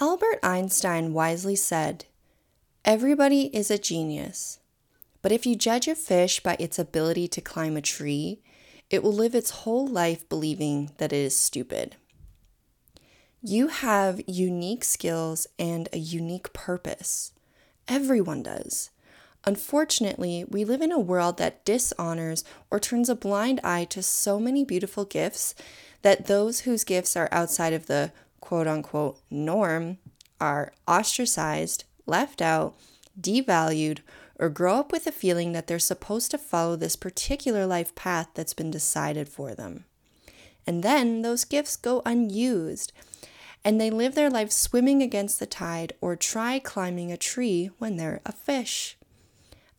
Albert Einstein wisely said, Everybody is a genius, but if you judge a fish by its ability to climb a tree, it will live its whole life believing that it is stupid. You have unique skills and a unique purpose. Everyone does. Unfortunately, we live in a world that dishonors or turns a blind eye to so many beautiful gifts that those whose gifts are outside of the quote unquote norm are ostracized, left out, devalued, or grow up with a feeling that they're supposed to follow this particular life path that's been decided for them. And then those gifts go unused, and they live their life swimming against the tide or try climbing a tree when they're a fish.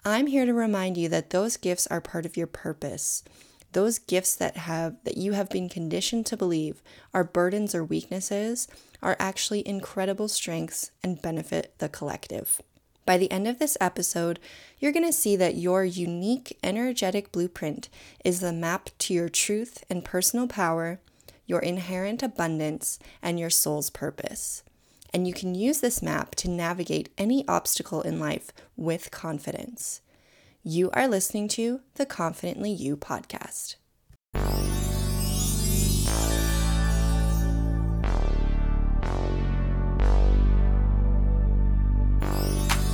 I'm here to remind you that those gifts are part of your purpose. Those gifts that have that you have been conditioned to believe are burdens or weaknesses are actually incredible strengths and benefit the collective. By the end of this episode, you're going to see that your unique energetic blueprint is the map to your truth and personal power, your inherent abundance, and your soul's purpose and you can use this map to navigate any obstacle in life with confidence. You are listening to the Confidently You podcast.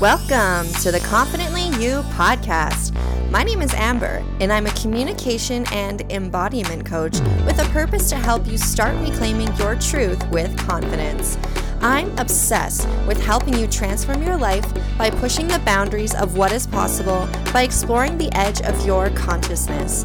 Welcome to the Confidently You podcast. My name is Amber, and I'm a communication and embodiment coach with a purpose to help you start reclaiming your truth with confidence. I'm obsessed with helping you transform your life by pushing the boundaries of what is possible by exploring the edge of your consciousness.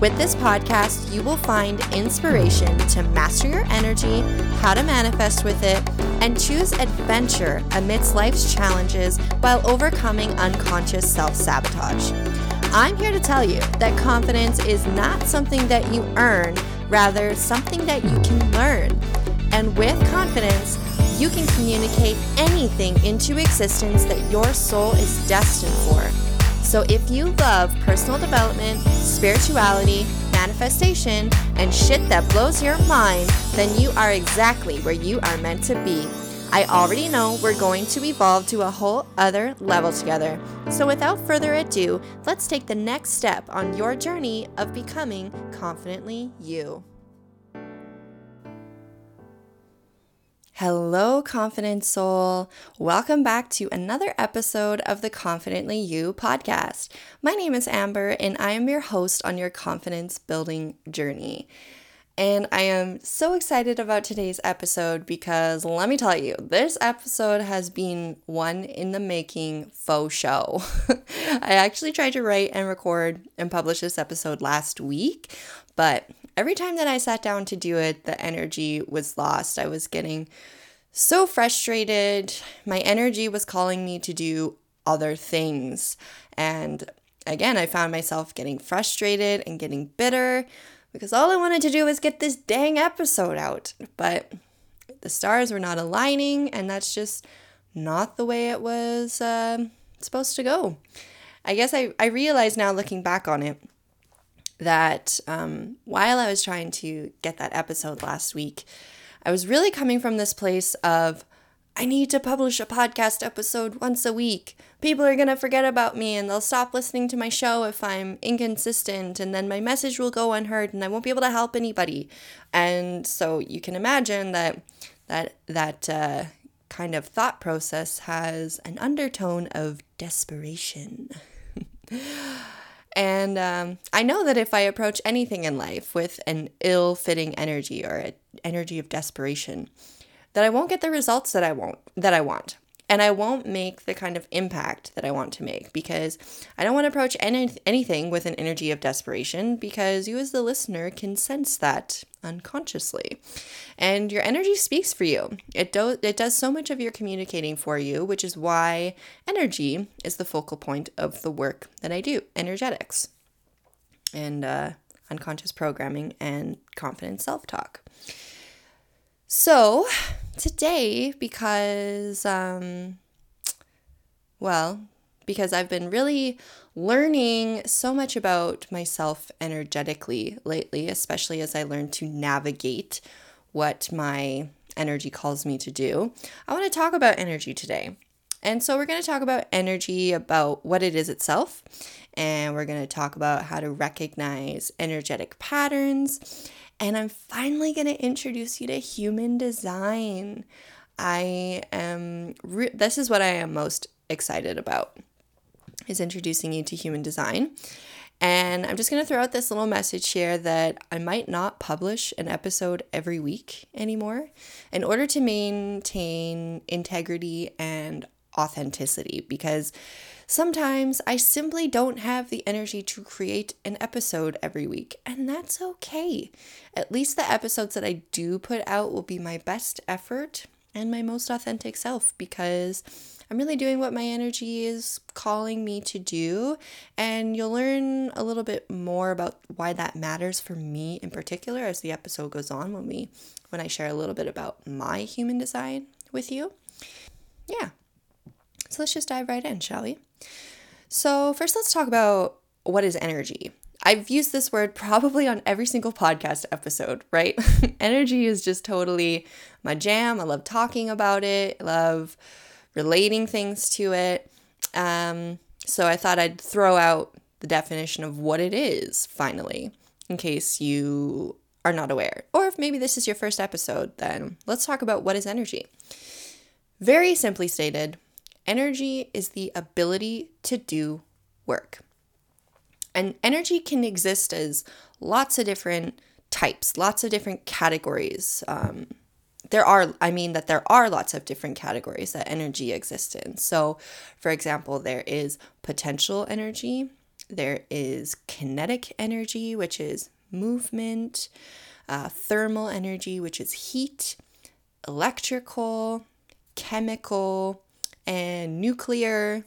With this podcast, you will find inspiration to master your energy, how to manifest with it, and choose adventure amidst life's challenges while overcoming unconscious self sabotage. I'm here to tell you that confidence is not something that you earn, rather, something that you can learn. And with confidence, you can communicate anything into existence that your soul is destined for. So, if you love personal development, spirituality, manifestation, and shit that blows your mind, then you are exactly where you are meant to be. I already know we're going to evolve to a whole other level together. So, without further ado, let's take the next step on your journey of becoming confidently you. Hello, confident soul. Welcome back to another episode of the Confidently You podcast. My name is Amber, and I am your host on your confidence building journey. And I am so excited about today's episode because let me tell you, this episode has been one in the making faux show. I actually tried to write and record and publish this episode last week, but every time that I sat down to do it, the energy was lost. I was getting so frustrated. My energy was calling me to do other things. And again, I found myself getting frustrated and getting bitter because all I wanted to do was get this dang episode out. But the stars were not aligning, and that's just not the way it was uh, supposed to go. I guess I, I realize now looking back on it that um, while I was trying to get that episode last week, I was really coming from this place of, I need to publish a podcast episode once a week. People are going to forget about me and they'll stop listening to my show if I'm inconsistent, and then my message will go unheard and I won't be able to help anybody. And so you can imagine that that that uh, kind of thought process has an undertone of desperation. And um, I know that if I approach anything in life with an ill fitting energy or an energy of desperation, that I won't get the results that I want that I want. And I won't make the kind of impact that I want to make because I don't want to approach any, anything with an energy of desperation because you, as the listener, can sense that unconsciously. And your energy speaks for you. It, do, it does so much of your communicating for you, which is why energy is the focal point of the work that I do energetics and uh, unconscious programming and confident self talk. So, today, because, um, well, because I've been really learning so much about myself energetically lately, especially as I learn to navigate what my energy calls me to do, I want to talk about energy today. And so we're going to talk about energy, about what it is itself, and we're going to talk about how to recognize energetic patterns. And I'm finally going to introduce you to human design. I am, re- this is what I am most excited about, is introducing you to human design. And I'm just going to throw out this little message here that I might not publish an episode every week anymore in order to maintain integrity and authenticity because sometimes I simply don't have the energy to create an episode every week, and that's okay. At least the episodes that I do put out will be my best effort and my most authentic self because I'm really doing what my energy is calling me to do. And you'll learn a little bit more about why that matters for me in particular as the episode goes on when we when I share a little bit about my human design with you. Yeah. So let's just dive right in, shall we? So, first let's talk about what is energy. I've used this word probably on every single podcast episode, right? energy is just totally my jam. I love talking about it. I love relating things to it. Um, so I thought I'd throw out the definition of what it is finally, in case you are not aware. Or if maybe this is your first episode, then let's talk about what is energy. Very simply stated, energy is the ability to do work. And energy can exist as lots of different types, lots of different categories. Um, there are, I mean, that there are lots of different categories that energy exists in. So, for example, there is potential energy, there is kinetic energy, which is movement, uh, thermal energy, which is heat, electrical, chemical, and nuclear,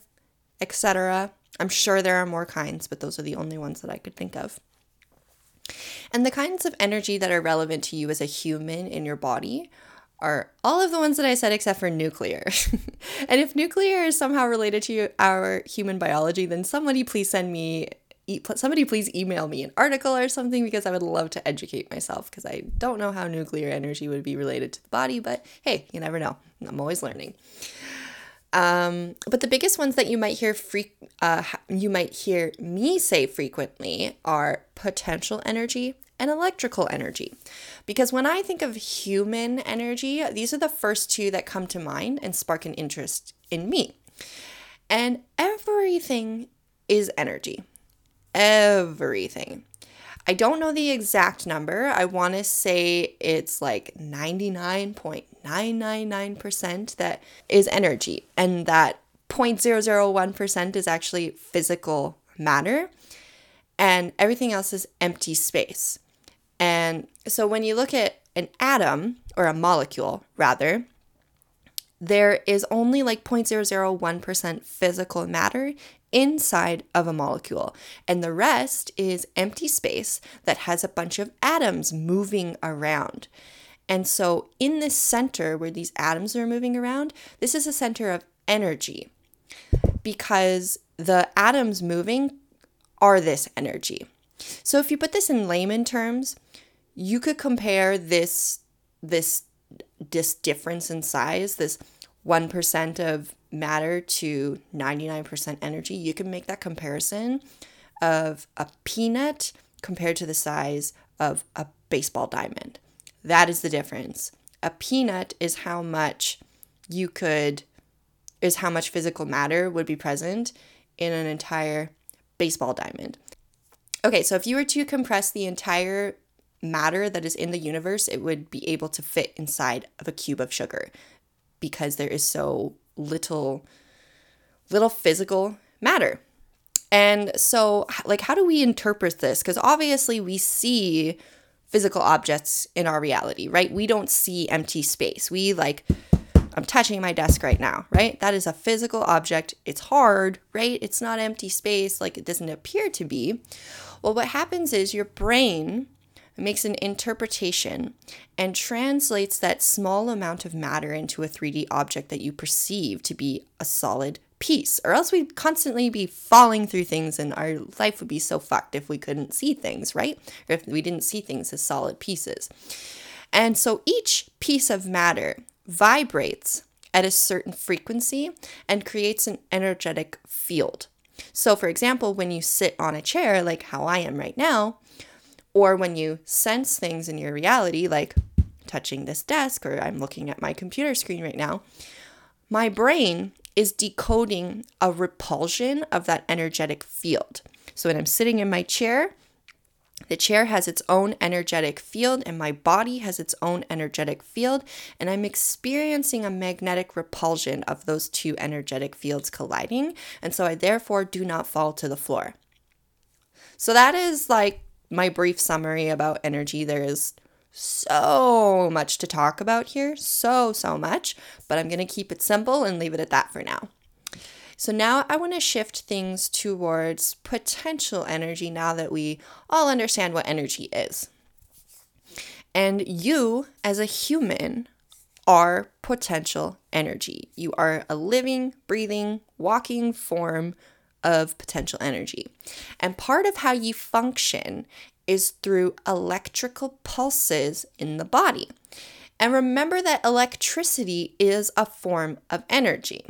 etc. I'm sure there are more kinds, but those are the only ones that I could think of. And the kinds of energy that are relevant to you as a human in your body are all of the ones that I said except for nuclear. and if nuclear is somehow related to our human biology, then somebody please send me somebody please email me an article or something because I would love to educate myself because I don't know how nuclear energy would be related to the body, but hey, you never know. I'm always learning. Um, but the biggest ones that you might hear free, uh, you might hear me say frequently are potential energy and electrical energy. Because when I think of human energy, these are the first two that come to mind and spark an interest in me. And everything is energy. Everything. I don't know the exact number. I want to say it's like 99.999% that is energy, and that 0.001% is actually physical matter, and everything else is empty space. And so when you look at an atom, or a molecule rather, there is only like 0.001% physical matter inside of a molecule. And the rest is empty space that has a bunch of atoms moving around. And so, in this center where these atoms are moving around, this is a center of energy because the atoms moving are this energy. So, if you put this in layman terms, you could compare this this this difference in size, this 1% of matter to 99% energy, you can make that comparison of a peanut compared to the size of a baseball diamond. That is the difference. A peanut is how much you could, is how much physical matter would be present in an entire baseball diamond. Okay, so if you were to compress the entire matter that is in the universe, it would be able to fit inside of a cube of sugar because there is so little little physical matter. And so like how do we interpret this? Cuz obviously we see physical objects in our reality, right? We don't see empty space. We like I'm touching my desk right now, right? That is a physical object. It's hard, right? It's not empty space like it doesn't appear to be. Well, what happens is your brain makes an interpretation and translates that small amount of matter into a 3D object that you perceive to be a solid piece, or else we'd constantly be falling through things and our life would be so fucked if we couldn't see things, right? Or if we didn't see things as solid pieces. And so each piece of matter vibrates at a certain frequency and creates an energetic field. So, for example, when you sit on a chair, like how I am right now, or when you sense things in your reality, like touching this desk or I'm looking at my computer screen right now, my brain is decoding a repulsion of that energetic field. So when I'm sitting in my chair, the chair has its own energetic field, and my body has its own energetic field, and I'm experiencing a magnetic repulsion of those two energetic fields colliding, and so I therefore do not fall to the floor. So, that is like my brief summary about energy. There is so much to talk about here, so, so much, but I'm going to keep it simple and leave it at that for now. So now I want to shift things towards potential energy now that we all understand what energy is. And you, as a human, are potential energy. You are a living, breathing, walking form of potential energy. And part of how you function is through electrical pulses in the body. And remember that electricity is a form of energy.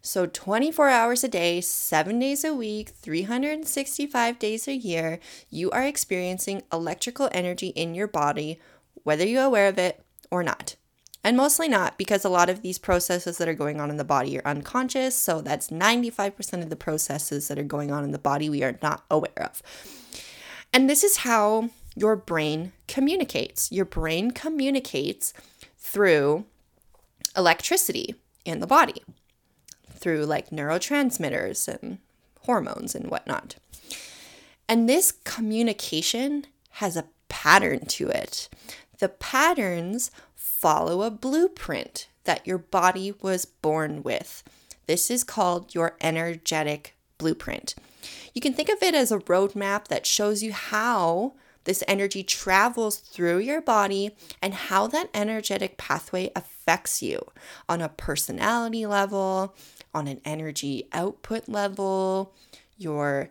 So, 24 hours a day, seven days a week, 365 days a year, you are experiencing electrical energy in your body, whether you're aware of it or not. And mostly not, because a lot of these processes that are going on in the body are unconscious. So, that's 95% of the processes that are going on in the body we are not aware of. And this is how your brain communicates. Your brain communicates through electricity in the body, through like neurotransmitters and hormones and whatnot. And this communication has a pattern to it. The patterns follow a blueprint that your body was born with. This is called your energetic blueprint. You can think of it as a roadmap that shows you how this energy travels through your body and how that energetic pathway affects you on a personality level, on an energy output level, your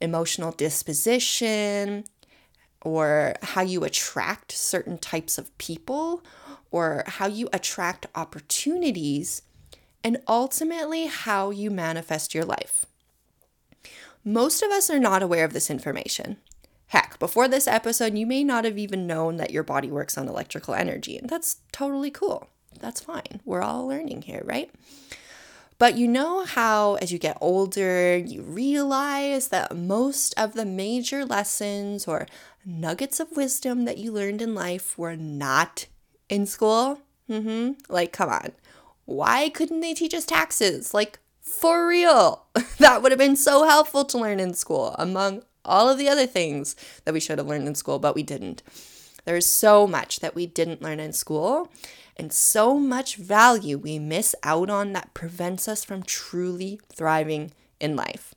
emotional disposition, or how you attract certain types of people, or how you attract opportunities, and ultimately how you manifest your life. Most of us are not aware of this information. Heck, before this episode, you may not have even known that your body works on electrical energy, and that's totally cool. That's fine. We're all learning here, right? But you know how, as you get older, you realize that most of the major lessons or nuggets of wisdom that you learned in life were not in school? Mm-hmm. Like, come on. Why couldn't they teach us taxes? Like, for real. that would have been so helpful to learn in school, among all of the other things that we should have learned in school, but we didn't. There's so much that we didn't learn in school, and so much value we miss out on that prevents us from truly thriving in life.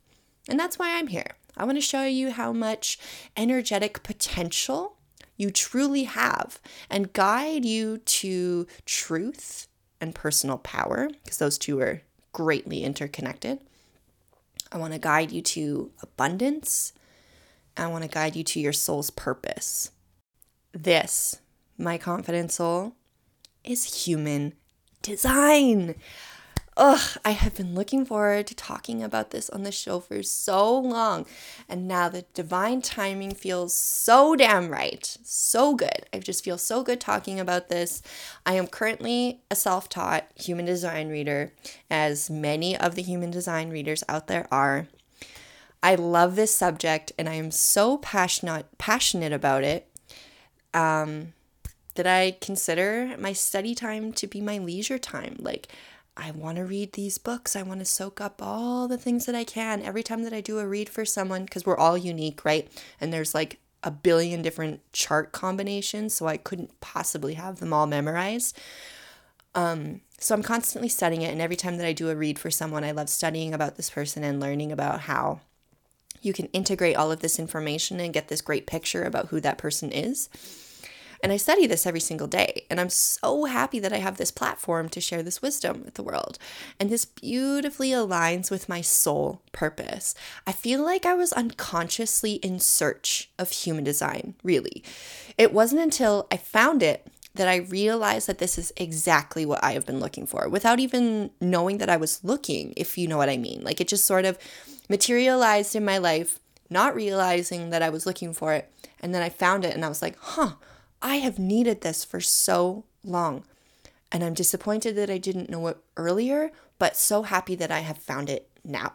And that's why I'm here. I want to show you how much energetic potential you truly have and guide you to truth and personal power, because those two are greatly interconnected. I want to guide you to abundance. I want to guide you to your soul's purpose. This, my confident soul, is human design. Ugh, I have been looking forward to talking about this on the show for so long. And now the divine timing feels so damn right. So good. I just feel so good talking about this. I am currently a self taught human design reader, as many of the human design readers out there are. I love this subject and I am so passionate passionate about it. Um, that I consider my study time to be my leisure time. Like I want to read these books. I want to soak up all the things that I can every time that I do a read for someone because we're all unique, right? And there's like a billion different chart combinations, so I couldn't possibly have them all memorized. Um, so I'm constantly studying it, and every time that I do a read for someone, I love studying about this person and learning about how you can integrate all of this information and get this great picture about who that person is. And I study this every single day. And I'm so happy that I have this platform to share this wisdom with the world. And this beautifully aligns with my soul purpose. I feel like I was unconsciously in search of human design, really. It wasn't until I found it that I realized that this is exactly what I have been looking for without even knowing that I was looking, if you know what I mean. Like it just sort of materialized in my life, not realizing that I was looking for it. And then I found it and I was like, huh, I have needed this for so long. And I'm disappointed that I didn't know it earlier, but so happy that I have found it now.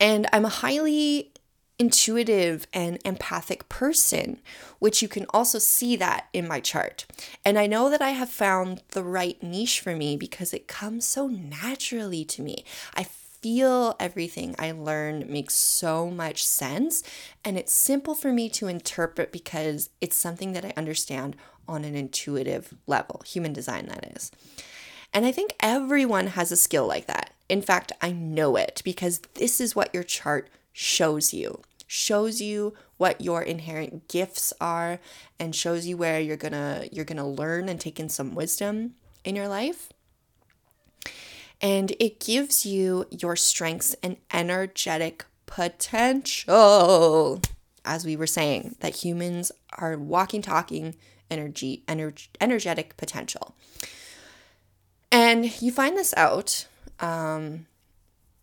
And I'm a highly intuitive and empathic person, which you can also see that in my chart. And I know that I have found the right niche for me because it comes so naturally to me. I feel everything I learn makes so much sense, and it's simple for me to interpret because it's something that I understand on an intuitive level, human design, that is. And I think everyone has a skill like that. In fact, I know it because this is what your chart shows you. Shows you what your inherent gifts are and shows you where you're going to you're going to learn and take in some wisdom in your life. And it gives you your strengths and energetic potential. As we were saying, that humans are walking talking energy energy energetic potential. And you find this out um,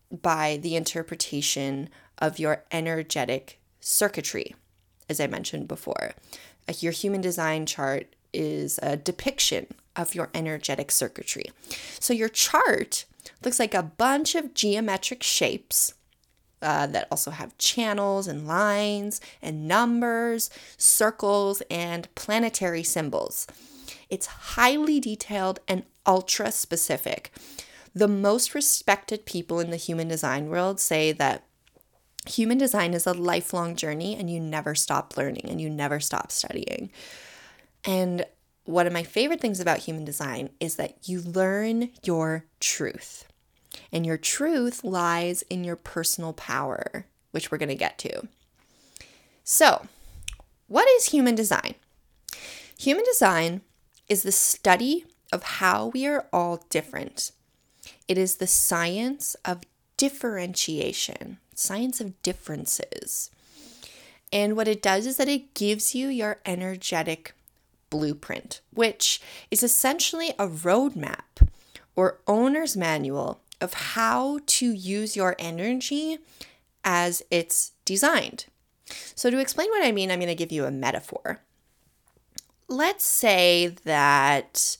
by the interpretation of your energetic circuitry, as I mentioned before. Your human design chart is a depiction of your energetic circuitry. So your chart looks like a bunch of geometric shapes uh, that also have channels and lines and numbers, circles, and planetary symbols. It's highly detailed and ultra specific. The most respected people in the human design world say that human design is a lifelong journey and you never stop learning and you never stop studying. And one of my favorite things about human design is that you learn your truth. And your truth lies in your personal power, which we're going to get to. So, what is human design? Human design is the study of how we are all different. It is the science of differentiation, science of differences. And what it does is that it gives you your energetic blueprint, which is essentially a roadmap or owner's manual of how to use your energy as it's designed. So, to explain what I mean, I'm going to give you a metaphor. Let's say that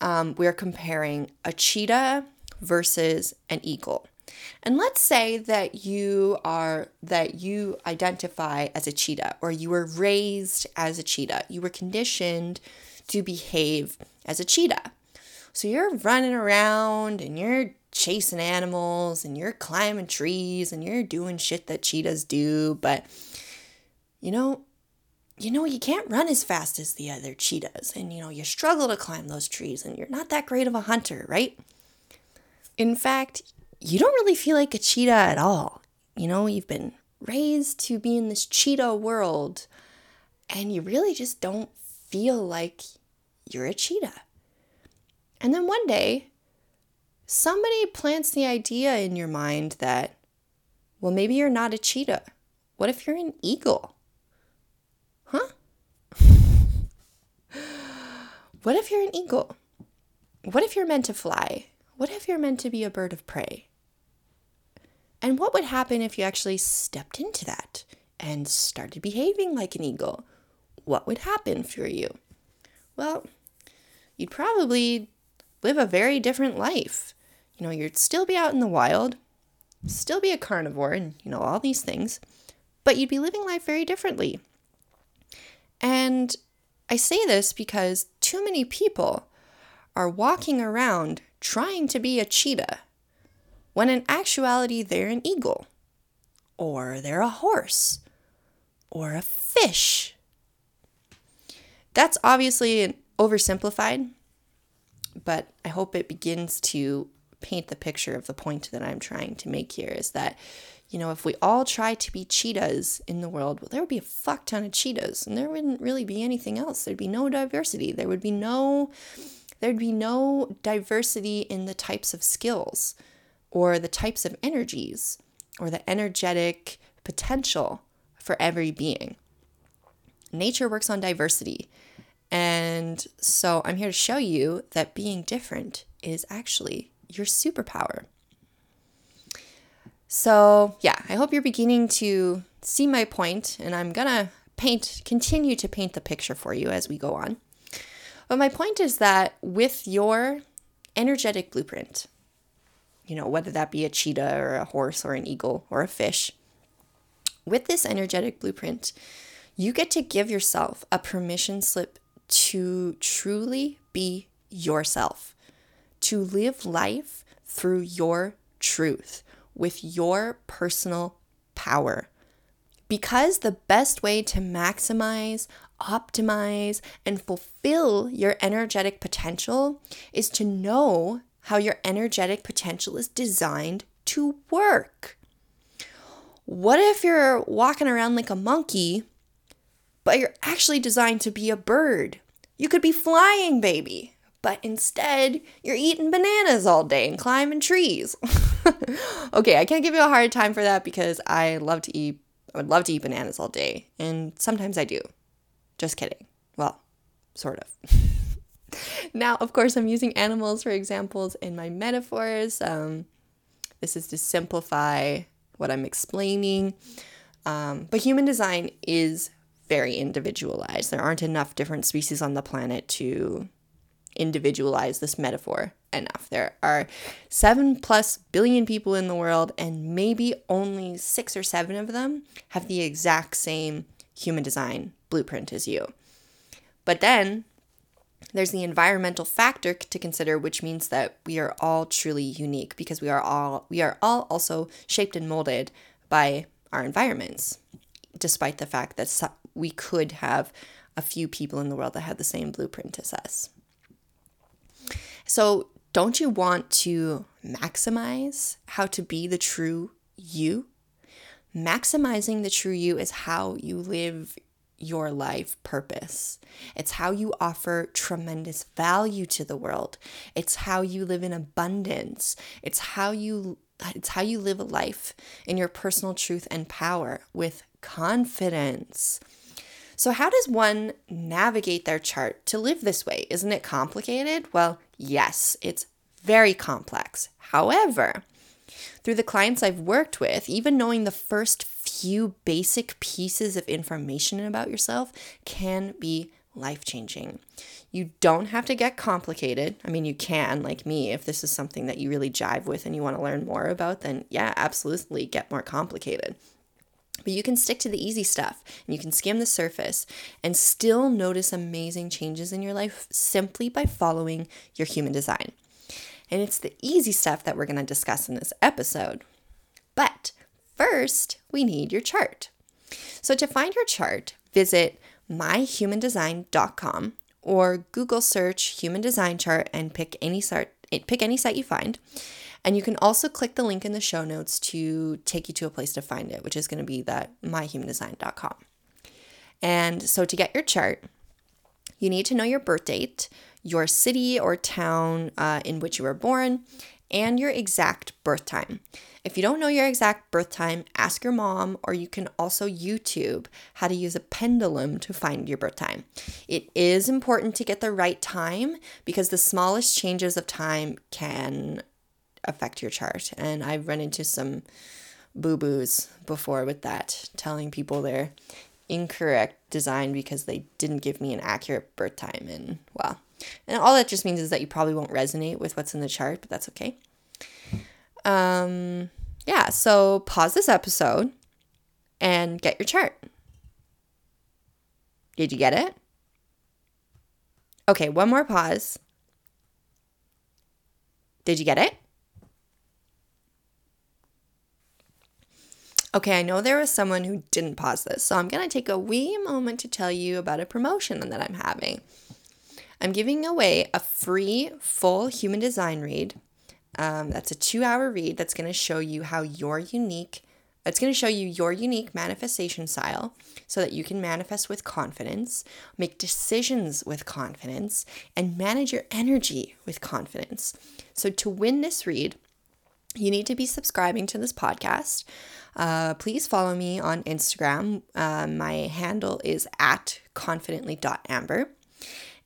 um, we're comparing a cheetah versus an eagle. And let's say that you are that you identify as a cheetah or you were raised as a cheetah. You were conditioned to behave as a cheetah. So you're running around and you're chasing animals and you're climbing trees and you're doing shit that cheetahs do, but you know, you know, you can't run as fast as the other cheetahs, and you know, you struggle to climb those trees, and you're not that great of a hunter, right? In fact, you don't really feel like a cheetah at all. You know, you've been raised to be in this cheetah world, and you really just don't feel like you're a cheetah. And then one day, somebody plants the idea in your mind that, well, maybe you're not a cheetah. What if you're an eagle? Huh? what if you're an eagle? What if you're meant to fly? What if you're meant to be a bird of prey? And what would happen if you actually stepped into that and started behaving like an eagle? What would happen for you? Well, you'd probably live a very different life. You know, you'd still be out in the wild, still be a carnivore, and, you know, all these things, but you'd be living life very differently. And I say this because too many people are walking around trying to be a cheetah when in actuality they're an eagle, or they're a horse, or a fish. That's obviously oversimplified, but I hope it begins to paint the picture of the point that I'm trying to make here is that you know, if we all try to be cheetahs in the world, well, there would be a fuck ton of cheetahs, and there wouldn't really be anything else. There'd be no diversity. There would be no, there'd be no diversity in the types of skills, or the types of energies, or the energetic potential for every being. Nature works on diversity, And so I'm here to show you that being different is actually your superpower. So, yeah, I hope you're beginning to see my point, and I'm gonna paint, continue to paint the picture for you as we go on. But my point is that with your energetic blueprint, you know, whether that be a cheetah or a horse or an eagle or a fish, with this energetic blueprint, you get to give yourself a permission slip to truly be yourself, to live life through your truth with your personal power. Because the best way to maximize, optimize, and fulfill your energetic potential is to know how your energetic potential is designed to work. What if you're walking around like a monkey, but you're actually designed to be a bird? You could be flying, baby but instead you're eating bananas all day and climbing trees. okay, I can't give you a hard time for that because I love to eat I would love to eat bananas all day and sometimes I do. Just kidding. Well, sort of. now, of course, I'm using animals for examples in my metaphors. Um, this is to simplify what I'm explaining. Um, but human design is very individualized. There aren't enough different species on the planet to individualize this metaphor enough. There are seven plus billion people in the world, and maybe only six or seven of them have the exact same human design blueprint as you. But then there's the environmental factor to consider which means that we are all truly unique because we are all we are all also shaped and molded by our environments despite the fact that we could have a few people in the world that have the same blueprint as us so, don't you want to maximize how to be the true you? Maximizing the true you is how you live your life purpose. It's how you offer tremendous value to the world. It's how you live in abundance. It's how you it's how you live a life in your personal truth and power with confidence. So, how does one navigate their chart to live this way? Isn't it complicated? Well, yes, it's very complex. However, through the clients I've worked with, even knowing the first few basic pieces of information about yourself can be life changing. You don't have to get complicated. I mean, you can, like me, if this is something that you really jive with and you want to learn more about, then yeah, absolutely get more complicated. But you can stick to the easy stuff and you can skim the surface and still notice amazing changes in your life simply by following your human design. And it's the easy stuff that we're going to discuss in this episode. But first, we need your chart. So to find your chart, visit myhumandesign.com or Google search human design chart and pick any site pick any site you find. And you can also click the link in the show notes to take you to a place to find it, which is going to be that myhumandesign.com. And so to get your chart, you need to know your birth date, your city or town uh, in which you were born, and your exact birth time. If you don't know your exact birth time, ask your mom, or you can also YouTube how to use a pendulum to find your birth time. It is important to get the right time because the smallest changes of time can affect your chart. And I've run into some boo boos before with that, telling people they're incorrect design because they didn't give me an accurate birth time. And well, and all that just means is that you probably won't resonate with what's in the chart, but that's okay. Um, yeah, so pause this episode and get your chart. Did you get it? Okay, one more pause. Did you get it? Okay, I know there was someone who didn't pause this, so I'm going to take a wee moment to tell you about a promotion that I'm having. I'm giving away a free full human design read. Um, that's a two hour read that's going to show you how your unique, it's going to show you your unique manifestation style so that you can manifest with confidence, make decisions with confidence, and manage your energy with confidence. So, to win this read, you need to be subscribing to this podcast. Uh, please follow me on Instagram. Uh, my handle is at confidently.amber.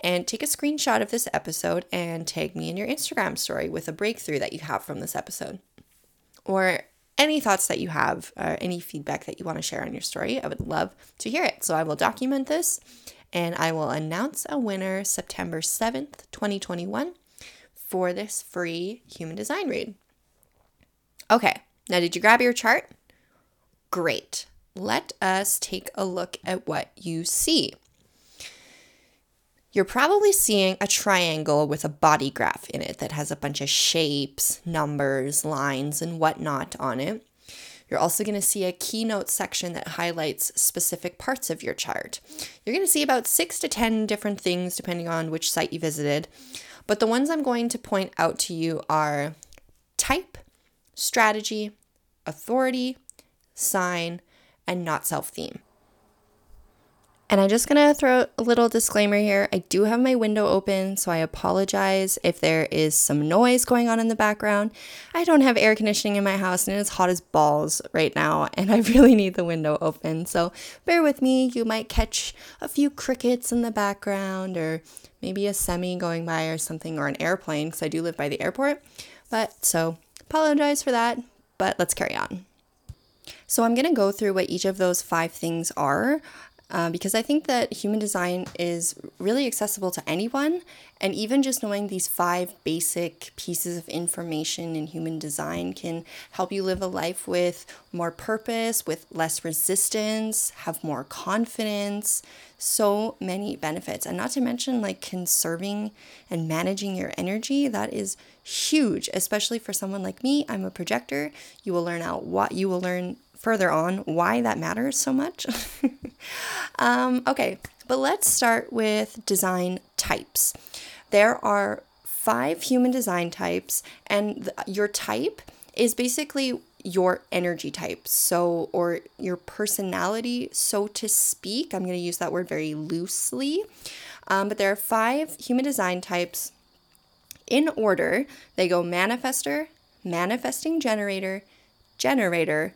and take a screenshot of this episode and tag me in your Instagram story with a breakthrough that you have from this episode. Or any thoughts that you have, or any feedback that you want to share on your story. I would love to hear it. So I will document this and I will announce a winner September 7th, 2021 for this free human design read. Okay, now did you grab your chart? Great. Let us take a look at what you see. You're probably seeing a triangle with a body graph in it that has a bunch of shapes, numbers, lines, and whatnot on it. You're also going to see a keynote section that highlights specific parts of your chart. You're going to see about six to 10 different things depending on which site you visited. But the ones I'm going to point out to you are type, strategy, authority, sign, and not self theme. And I'm just gonna throw a little disclaimer here. I do have my window open, so I apologize if there is some noise going on in the background. I don't have air conditioning in my house and it's hot as balls right now, and I really need the window open. So bear with me. You might catch a few crickets in the background or maybe a semi going by or something, or an airplane, because I do live by the airport. But so apologize for that, but let's carry on. So I'm going to go through what each of those five things are uh, because I think that human design is really accessible to anyone. And even just knowing these five basic pieces of information in human design can help you live a life with more purpose, with less resistance, have more confidence. So many benefits. And not to mention, like conserving and managing your energy, that is huge, especially for someone like me. I'm a projector. You will learn out what you will learn further on why that matters so much. um, okay, but let's start with design types. There are five human design types, and th- your type is basically your energy type, so or your personality, so to speak. I'm going to use that word very loosely, um, but there are five human design types in order. They go manifestor, manifesting generator, generator,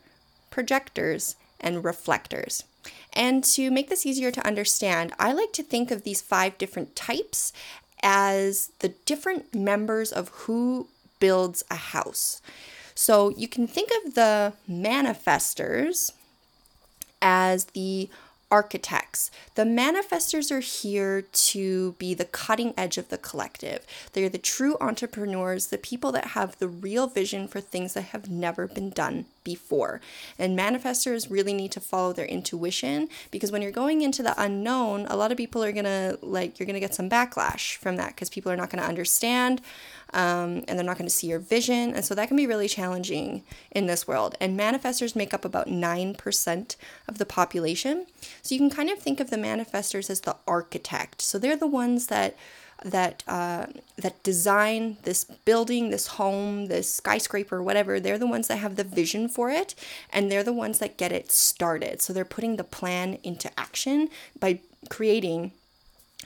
projectors, and reflectors. And to make this easier to understand, I like to think of these five different types as the different members of who builds a house. So you can think of the manifestors as the architects. The manifestors are here to be the cutting edge of the collective. They're the true entrepreneurs, the people that have the real vision for things that have never been done before. And manifestors really need to follow their intuition because when you're going into the unknown, a lot of people are going to like you're going to get some backlash from that because people are not going to understand um, and they're not going to see your vision. And so that can be really challenging in this world. And manifestors make up about 9% of the population. So you can kind of think of the manifestors as the architect. So they're the ones that that uh, that design this building, this home, this skyscraper, whatever. They're the ones that have the vision for it, and they're the ones that get it started. So they're putting the plan into action by creating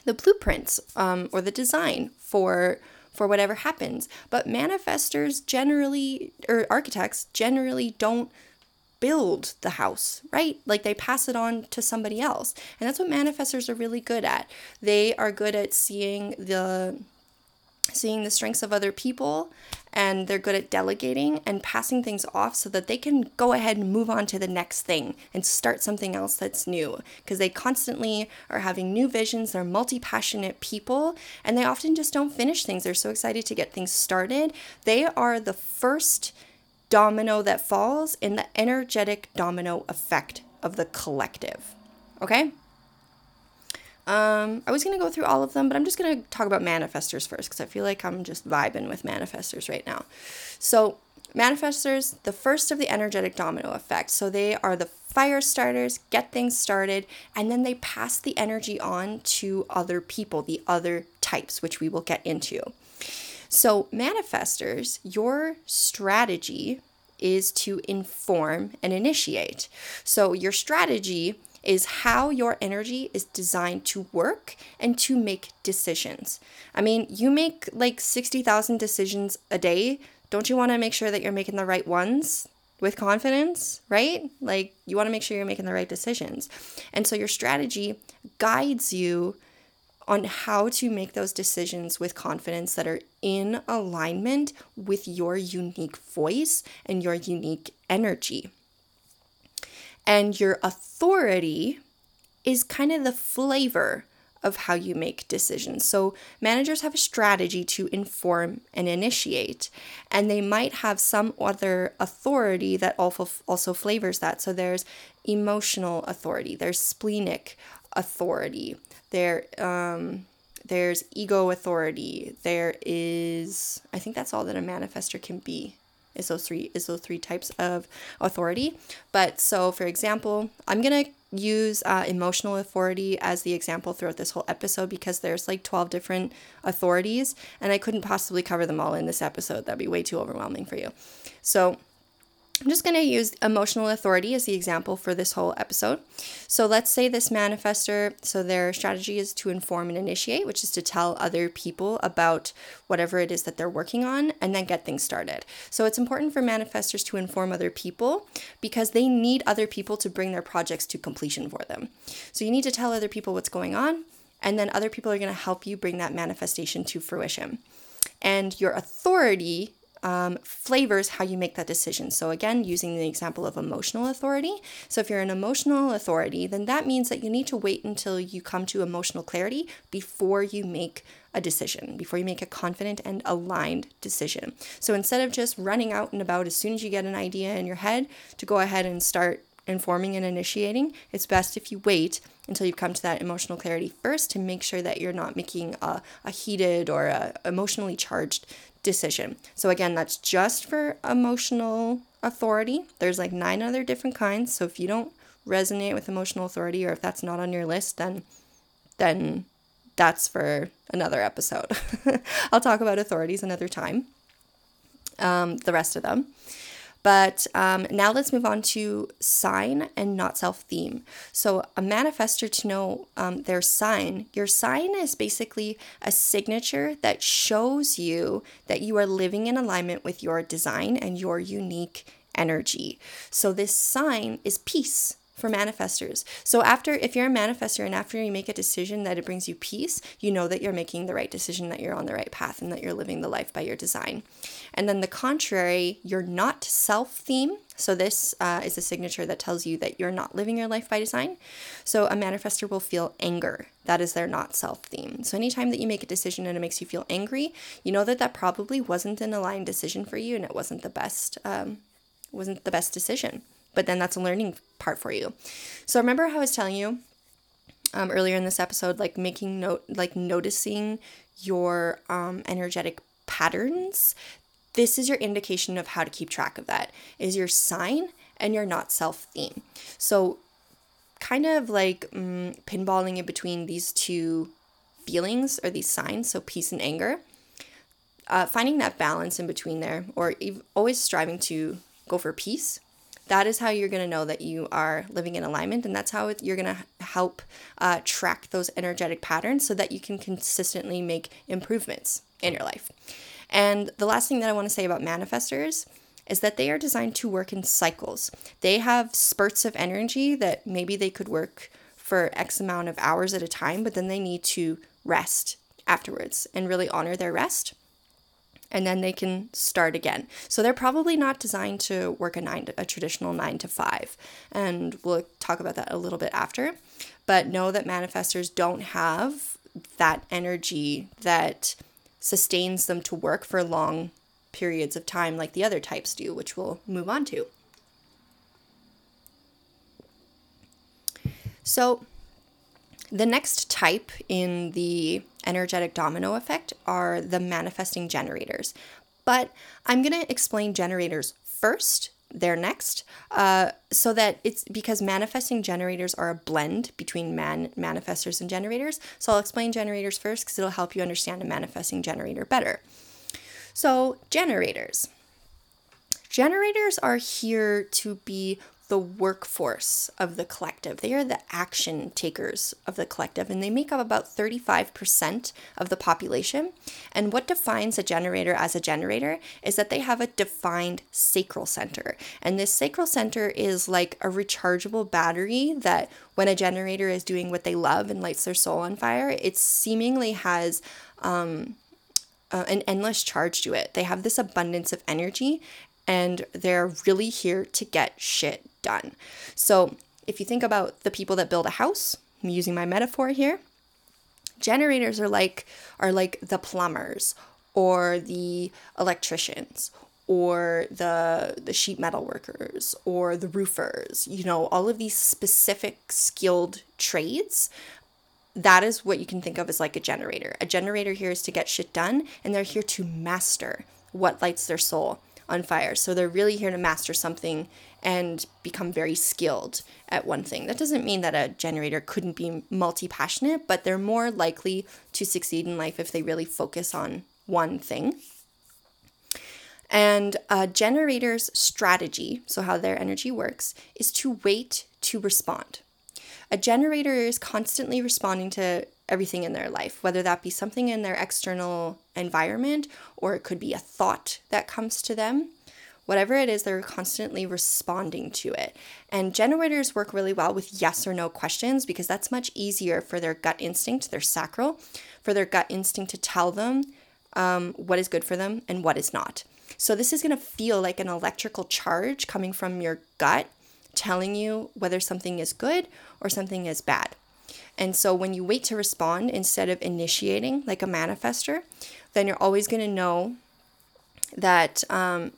the blueprints um, or the design for for whatever happens. But manifestors generally, or architects generally don't build the house, right? Like they pass it on to somebody else. And that's what manifestors are really good at. They are good at seeing the seeing the strengths of other people and they're good at delegating and passing things off so that they can go ahead and move on to the next thing and start something else that's new because they constantly are having new visions they're multi-passionate people and they often just don't finish things they're so excited to get things started they are the first domino that falls in the energetic domino effect of the collective okay um, I was going to go through all of them, but I'm just going to talk about manifestors first because I feel like I'm just vibing with manifestors right now. So, manifestors, the first of the energetic domino effect. So, they are the fire starters, get things started, and then they pass the energy on to other people, the other types, which we will get into. So, manifestors, your strategy is to inform and initiate. So, your strategy is how your energy is designed to work and to make decisions. I mean, you make like 60,000 decisions a day. Don't you want to make sure that you're making the right ones with confidence, right? Like, you want to make sure you're making the right decisions. And so, your strategy guides you on how to make those decisions with confidence that are in alignment with your unique voice and your unique energy. And your authority is kind of the flavor of how you make decisions. So, managers have a strategy to inform and initiate, and they might have some other authority that also, also flavors that. So, there's emotional authority, there's splenic authority, there, um, there's ego authority, there is, I think that's all that a manifestor can be is those three is those three types of authority. But so for example i'm to use uh, emotional authority as the example throughout this whole episode because there's like 12 different authorities and i couldn't possibly cover them all in this episode. That'd be way too overwhelming for you. So I'm just going to use emotional authority as the example for this whole episode. So let's say this manifestor, so their strategy is to inform and initiate, which is to tell other people about whatever it is that they're working on and then get things started. So it's important for manifestors to inform other people because they need other people to bring their projects to completion for them. So you need to tell other people what's going on, and then other people are going to help you bring that manifestation to fruition. And your authority um, flavors how you make that decision. So, again, using the example of emotional authority. So, if you're an emotional authority, then that means that you need to wait until you come to emotional clarity before you make a decision, before you make a confident and aligned decision. So, instead of just running out and about as soon as you get an idea in your head to go ahead and start informing and initiating, it's best if you wait until you've come to that emotional clarity first to make sure that you're not making a, a heated or a emotionally charged decision. So, again, that's just for emotional authority. There's like nine other different kinds. So, if you don't resonate with emotional authority or if that's not on your list, then then that's for another episode. I'll talk about authorities another time, um, the rest of them. But um, now let's move on to sign and not self theme. So, a manifestor to know um, their sign, your sign is basically a signature that shows you that you are living in alignment with your design and your unique energy. So, this sign is peace for manifestors. So after if you're a manifestor and after you make a decision that it brings you peace, you know that you're making the right decision, that you're on the right path and that you're living the life by your design. And then the contrary, you're not self-theme. So this uh, is a signature that tells you that you're not living your life by design. So a manifestor will feel anger. That is their not self theme. So anytime that you make a decision and it makes you feel angry, you know that that probably wasn't an aligned decision for you and it wasn't the best um, wasn't the best decision but then that's a learning part for you. So remember how I was telling you um, earlier in this episode, like making note, like noticing your um, energetic patterns. This is your indication of how to keep track of that. Is your sign and your not self theme. So kind of like mm, pinballing in between these two feelings or these signs, so peace and anger. Uh, finding that balance in between there, or ev- always striving to go for peace that is how you're going to know that you are living in alignment and that's how you're going to help uh, track those energetic patterns so that you can consistently make improvements in your life. And the last thing that i want to say about manifestors is that they are designed to work in cycles. They have spurts of energy that maybe they could work for x amount of hours at a time but then they need to rest afterwards and really honor their rest and then they can start again. So they're probably not designed to work a nine to, a traditional nine to five, and we'll talk about that a little bit after. But know that manifestors don't have that energy that sustains them to work for long periods of time like the other types do, which we'll move on to. So, the next type in the energetic domino effect are the manifesting generators. But I'm going to explain generators first, they're next, uh, so that it's because manifesting generators are a blend between man manifestors and generators. So I'll explain generators first because it'll help you understand a manifesting generator better. So, generators. Generators are here to be the workforce of the collective. They are the action takers of the collective, and they make up about 35% of the population. And what defines a generator as a generator is that they have a defined sacral center. And this sacral center is like a rechargeable battery that when a generator is doing what they love and lights their soul on fire, it seemingly has. Um, uh, an endless charge to it. They have this abundance of energy and they're really here to get shit done. So, if you think about the people that build a house, I'm using my metaphor here, generators are like are like the plumbers or the electricians or the the sheet metal workers or the roofers, you know, all of these specific skilled trades that is what you can think of as like a generator. A generator here is to get shit done, and they're here to master what lights their soul on fire. So they're really here to master something and become very skilled at one thing. That doesn't mean that a generator couldn't be multi passionate, but they're more likely to succeed in life if they really focus on one thing. And a generator's strategy, so how their energy works, is to wait to respond. A generator is constantly responding to everything in their life, whether that be something in their external environment or it could be a thought that comes to them. Whatever it is, they're constantly responding to it. And generators work really well with yes or no questions because that's much easier for their gut instinct, their sacral, for their gut instinct to tell them um, what is good for them and what is not. So, this is going to feel like an electrical charge coming from your gut telling you whether something is good or something is bad. And so when you wait to respond instead of initiating like a manifestor, then you're always going to know that um,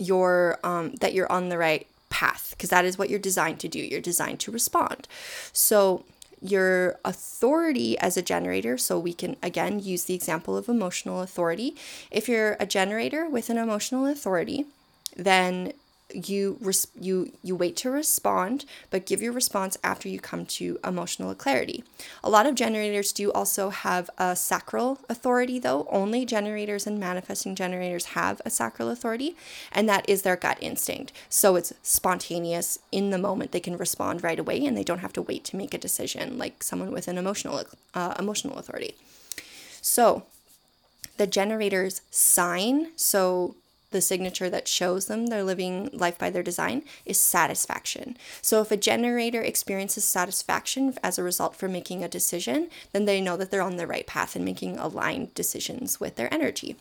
you're um, that you're on the right path because that is what you're designed to do. You're designed to respond. So your authority as a generator, so we can again use the example of emotional authority. If you're a generator with an emotional authority, then you res- you you wait to respond but give your response after you come to emotional clarity. A lot of generators do also have a sacral authority though. Only generators and manifesting generators have a sacral authority and that is their gut instinct. So it's spontaneous in the moment they can respond right away and they don't have to wait to make a decision like someone with an emotional uh, emotional authority. So the generator's sign so the signature that shows them they're living life by their design is satisfaction. So if a generator experiences satisfaction as a result for making a decision, then they know that they're on the right path and making aligned decisions with their energy.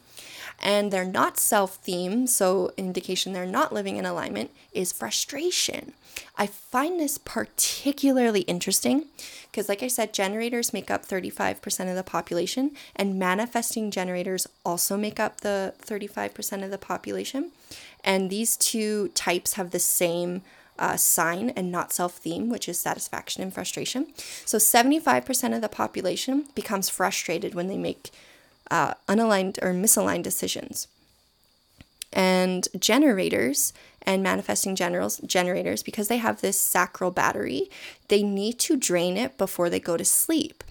And they're not self themed, so indication they're not living in alignment is frustration. I find this particularly interesting because, like I said, generators make up 35% of the population, and manifesting generators also make up the 35% of the population. And these two types have the same uh, sign and not self theme, which is satisfaction and frustration. So 75% of the population becomes frustrated when they make uh, unaligned or misaligned decisions. And generators and manifesting generals generators because they have this sacral battery they need to drain it before they go to sleep.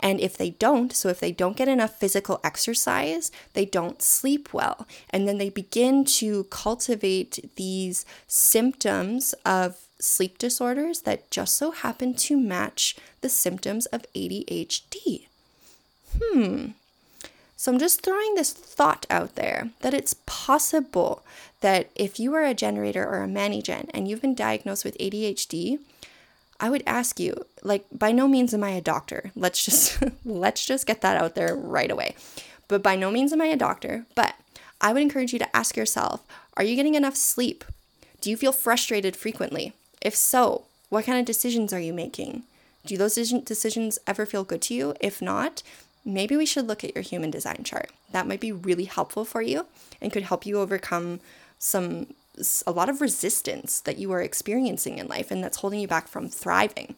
And if they don't so if they don't get enough physical exercise they don't sleep well. And then they begin to cultivate these symptoms of sleep disorders that just so happen to match the symptoms of ADHD hmm so I'm just throwing this thought out there that it's possible that if you are a generator or a manigen and you've been diagnosed with ADHD, I would ask you, like by no means am I a doctor. Let's just let's just get that out there right away. But by no means am I a doctor, but I would encourage you to ask yourself, are you getting enough sleep? Do you feel frustrated frequently? If so, what kind of decisions are you making? Do those decisions ever feel good to you? If not, maybe we should look at your human design chart. That might be really helpful for you and could help you overcome some a lot of resistance that you are experiencing in life and that's holding you back from thriving.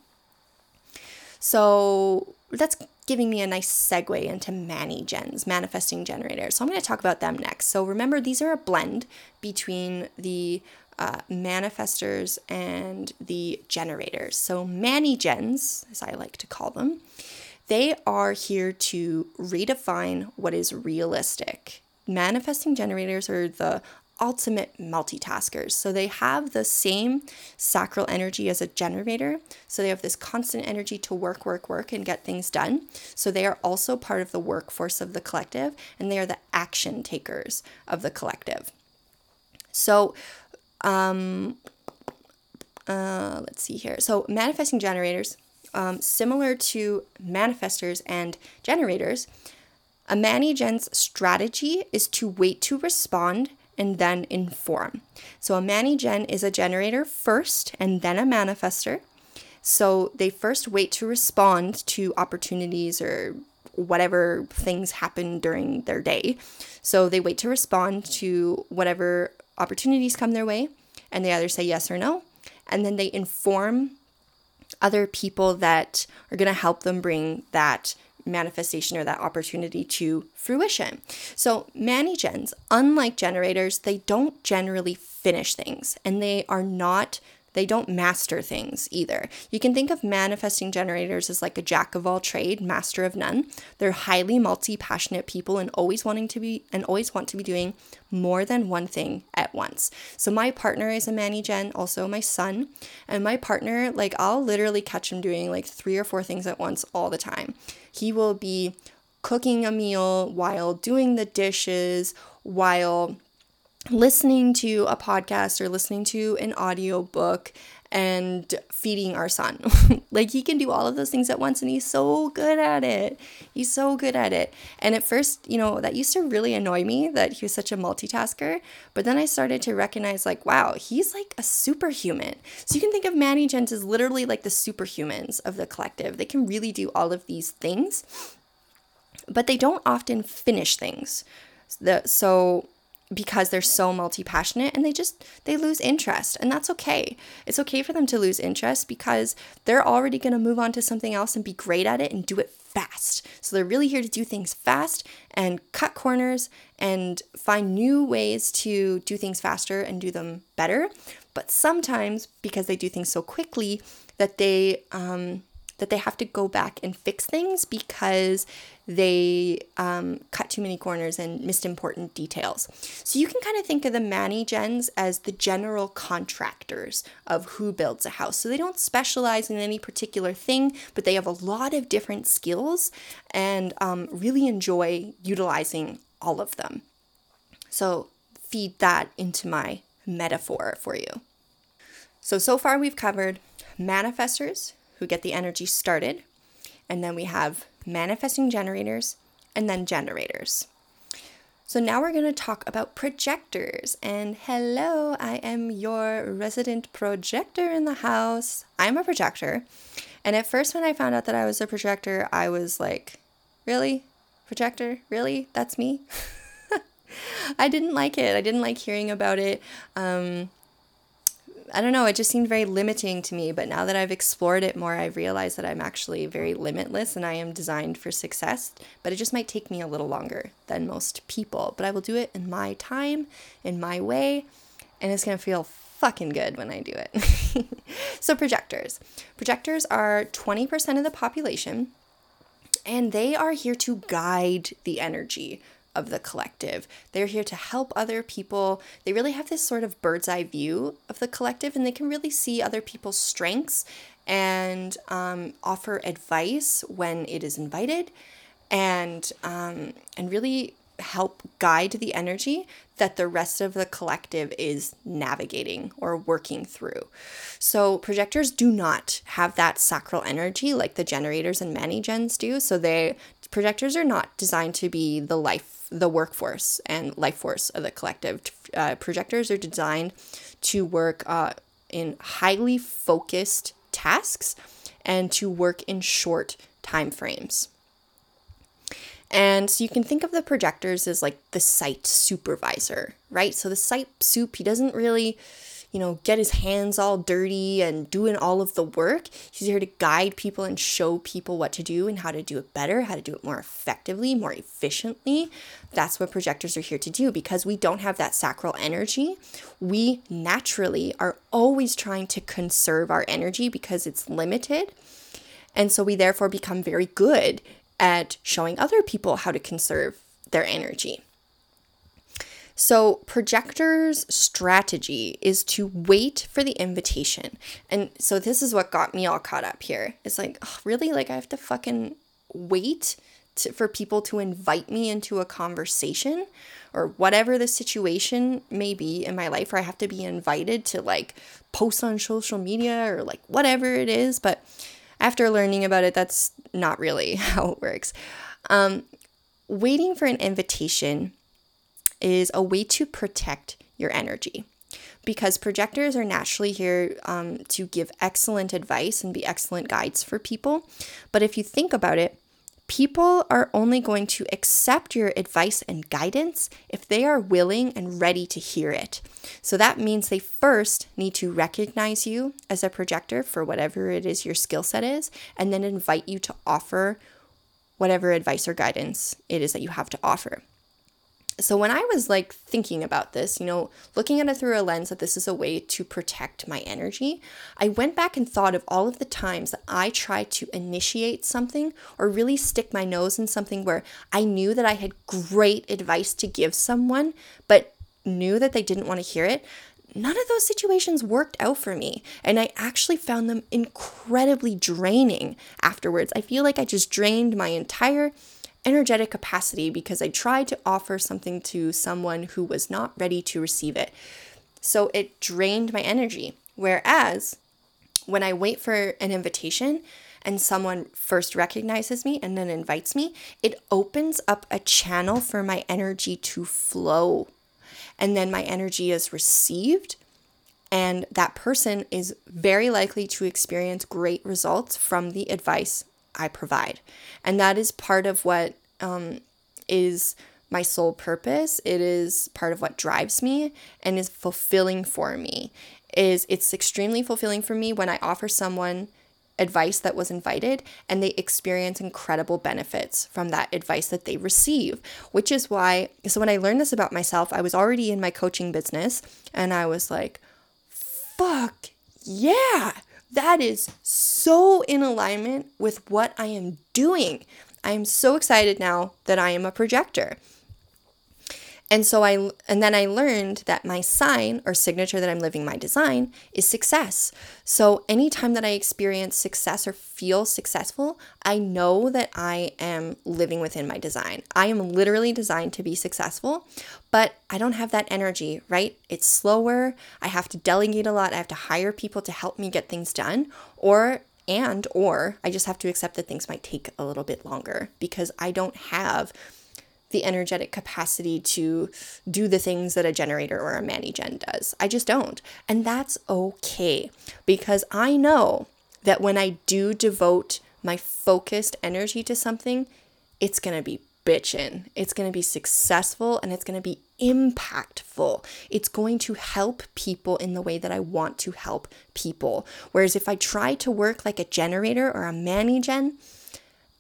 So that's giving me a nice segue into Mani gens, manifesting generators. So I'm going to talk about them next. So remember, these are a blend between the uh, manifestors and the generators. So Mani gens, as I like to call them, they are here to redefine what is realistic. Manifesting generators are the ultimate multitaskers. So they have the same sacral energy as a generator. So they have this constant energy to work, work, work, and get things done. So they are also part of the workforce of the collective, and they are the action takers of the collective. So, um, uh, let's see here. So, manifesting generators, um, similar to manifestors and generators, a Mani Gen's strategy is to wait to respond and then inform. So a Mani Gen is a generator first and then a manifestor. So they first wait to respond to opportunities or whatever things happen during their day. So they wait to respond to whatever opportunities come their way and they either say yes or no. And then they inform other people that are going to help them bring that manifestation or that opportunity to fruition. So, Mani gens, unlike generators, they don't generally finish things and they are not they don't master things either. You can think of manifesting generators as like a jack of all trade, master of none. They're highly multi-passionate people and always wanting to be and always want to be doing more than one thing at once. So my partner is a Mani Gen, also my son, and my partner like I'll literally catch him doing like three or four things at once all the time. He will be cooking a meal while doing the dishes, while listening to a podcast or listening to an audiobook and feeding our son. like he can do all of those things at once and he's so good at it. He's so good at it. And at first, you know, that used to really annoy me that he was such a multitasker, but then I started to recognize like, wow, he's like a superhuman. So you can think of Mani Gens as literally like the superhumans of the collective. They can really do all of these things, but they don't often finish things. The, so because they're so multi-passionate and they just they lose interest and that's okay. It's okay for them to lose interest because they're already going to move on to something else and be great at it and do it fast. So they're really here to do things fast and cut corners and find new ways to do things faster and do them better. But sometimes because they do things so quickly that they um, that they have to go back and fix things because they um, cut too many corners and missed important details. So you can kind of think of the Mani Gens as the general contractors of who builds a house. So they don't specialize in any particular thing, but they have a lot of different skills and um, really enjoy utilizing all of them. So feed that into my metaphor for you. So, so far we've covered manifestors, who get the energy started. And then we have manifesting generators and then generators. So now we're going to talk about projectors. And hello, I am your resident projector in the house. I'm a projector. And at first, when I found out that I was a projector, I was like, really? Projector? Really? That's me? I didn't like it. I didn't like hearing about it. Um, I don't know, it just seemed very limiting to me. But now that I've explored it more, I've realized that I'm actually very limitless and I am designed for success. But it just might take me a little longer than most people. But I will do it in my time, in my way, and it's gonna feel fucking good when I do it. so, projectors. Projectors are 20% of the population, and they are here to guide the energy of the collective. They're here to help other people. They really have this sort of bird's eye view of the collective and they can really see other people's strengths and um, offer advice when it is invited and um, and really help guide the energy that the rest of the collective is navigating or working through. So projectors do not have that sacral energy like the generators and Mani gens do. So they projectors are not designed to be the life the workforce and life force of the collective. Uh, projectors are designed to work uh, in highly focused tasks and to work in short time frames. And so you can think of the projectors as like the site supervisor, right? So the site soup, he doesn't really you know, get his hands all dirty and doing all of the work. He's here to guide people and show people what to do and how to do it better, how to do it more effectively, more efficiently. That's what projectors are here to do because we don't have that sacral energy. We naturally are always trying to conserve our energy because it's limited. And so we therefore become very good at showing other people how to conserve their energy. So, projectors' strategy is to wait for the invitation. And so, this is what got me all caught up here. It's like, oh, really? Like, I have to fucking wait to, for people to invite me into a conversation or whatever the situation may be in my life, where I have to be invited to like post on social media or like whatever it is. But after learning about it, that's not really how it works. Um, waiting for an invitation is a way to protect your energy because projectors are naturally here um, to give excellent advice and be excellent guides for people. But if you think about it, people are only going to accept your advice and guidance if they are willing and ready to hear it. So that means they first need to recognize you as a projector for whatever it is your skill set is, and then invite you to offer whatever advice or guidance it is that you have to offer so when I was like thinking about this, you know, looking at it through a lens that this is a way to protect my energy, I went back and thought of all of the times that I tried to initiate something or really stick my nose in something where I knew that I had great advice to give someone, but knew that they didn't want to hear it. None of those situations worked out for me, and I actually found them incredibly draining afterwards. I feel like I just drained my entire energetic capacity because I tried to offer something to someone who was not ready to receive it. So it drained my energy. Whereas when I wait for an invitation and someone first recognizes me and then invites me, it opens up a channel for my energy to flow. And then my energy is received and that person is very likely to experience great results from the advice I provide. And that is part of what um, is my sole purpose. It is part of what drives me and is fulfilling for me. Is it's extremely fulfilling for me when I offer someone advice that was invited and they experience incredible benefits from that advice that they receive which is why so when i learned this about myself i was already in my coaching business and i was like fuck yeah that is so in alignment with what I am doing. I am so excited now that I am a projector. And so I and then I learned that my sign or signature that I'm living my design is success. So anytime that I experience success or feel successful, I know that I am living within my design. I am literally designed to be successful, but I don't have that energy, right? It's slower. I have to delegate a lot. I have to hire people to help me get things done or and or I just have to accept that things might take a little bit longer because I don't have the energetic capacity to do the things that a generator or a mani gen does. I just don't. And that's okay because I know that when I do devote my focused energy to something, it's going to be bitchin'. It's going to be successful and it's going to be impactful. It's going to help people in the way that I want to help people. Whereas if I try to work like a generator or a mani gen,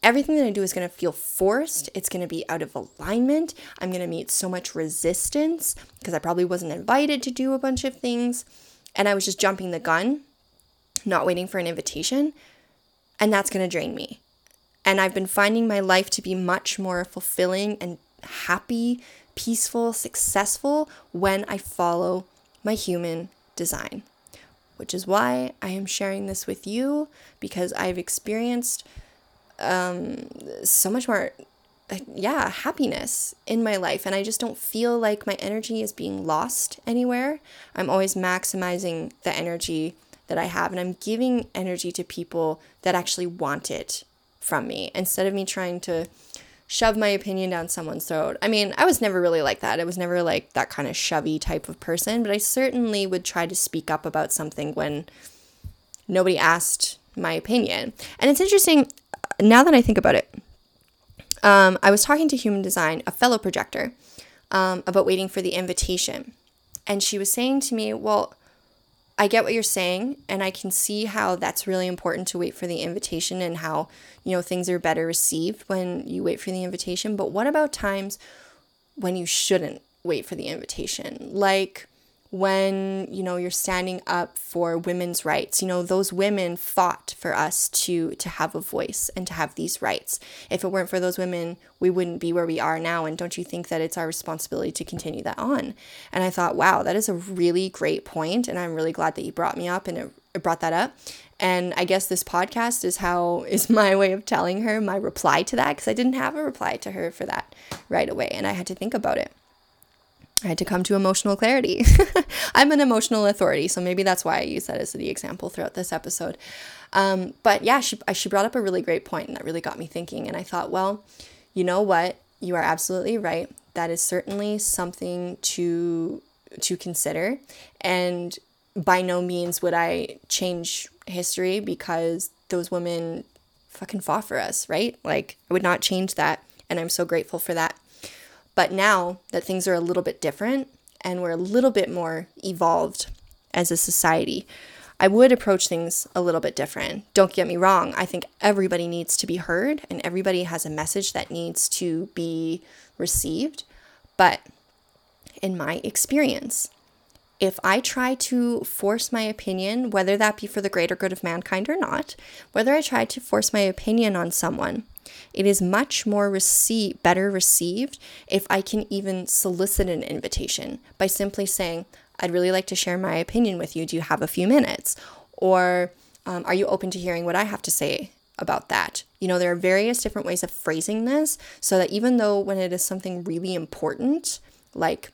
everything that I do is going to feel forced. It's going to be out of alignment. I'm going to meet so much resistance because I probably wasn't invited to do a bunch of things. And I was just jumping the gun, not waiting for an invitation. And that's going to drain me. And I've been finding my life to be much more fulfilling and happy, peaceful, successful when I follow my human design. Which is why I am sharing this with you because I've experienced um, so much more yeah, happiness in my life. And I just don't feel like my energy is being lost anywhere. I'm always maximizing the energy that I have, and I'm giving energy to people that actually want it from me instead of me trying to shove my opinion down someone's throat. I mean, I was never really like that. I was never like that kind of shovey type of person, but I certainly would try to speak up about something when nobody asked my opinion. And it's interesting now that I think about it, um, I was talking to Human Design, a fellow projector, um, about waiting for the invitation. And she was saying to me, Well, I get what you're saying, and I can see how that's really important to wait for the invitation and how, you know, things are better received when you wait for the invitation. But what about times when you shouldn't wait for the invitation? Like when you know you're standing up for women's rights. You know those women fought for us to to have a voice and to have these rights. If it weren't for those women we wouldn't be where we are now. And don't you think that it's our responsibility to continue that on? And i thought wow that is a really great point and i'm really glad that you brought me up and it, it brought that up. And i guess this podcast is how is my way of telling her my reply to that because i didn't have a reply to her for that right away and i had to think about it I had to come to emotional clarity. I'm an emotional authority, so maybe that's why I use that as the example throughout this episode. Um, but yeah, she, she brought up a really great point, and that really got me thinking. And I thought, well, you know what? You are absolutely right. That is certainly something to to consider. And by no means would I change history because those women fucking fought for us, right? Like I would not change that, and I'm so grateful for that. But now that things are a little bit different and we're a little bit more evolved as a society, I would approach things a little bit different. Don't get me wrong, I think everybody needs to be heard and everybody has a message that needs to be received. But in my experience, if I try to force my opinion, whether that be for the greater good of mankind or not, whether I try to force my opinion on someone, it is much more receive, better received if I can even solicit an invitation by simply saying, I'd really like to share my opinion with you. Do you have a few minutes? Or um, are you open to hearing what I have to say about that? You know, there are various different ways of phrasing this so that even though when it is something really important, like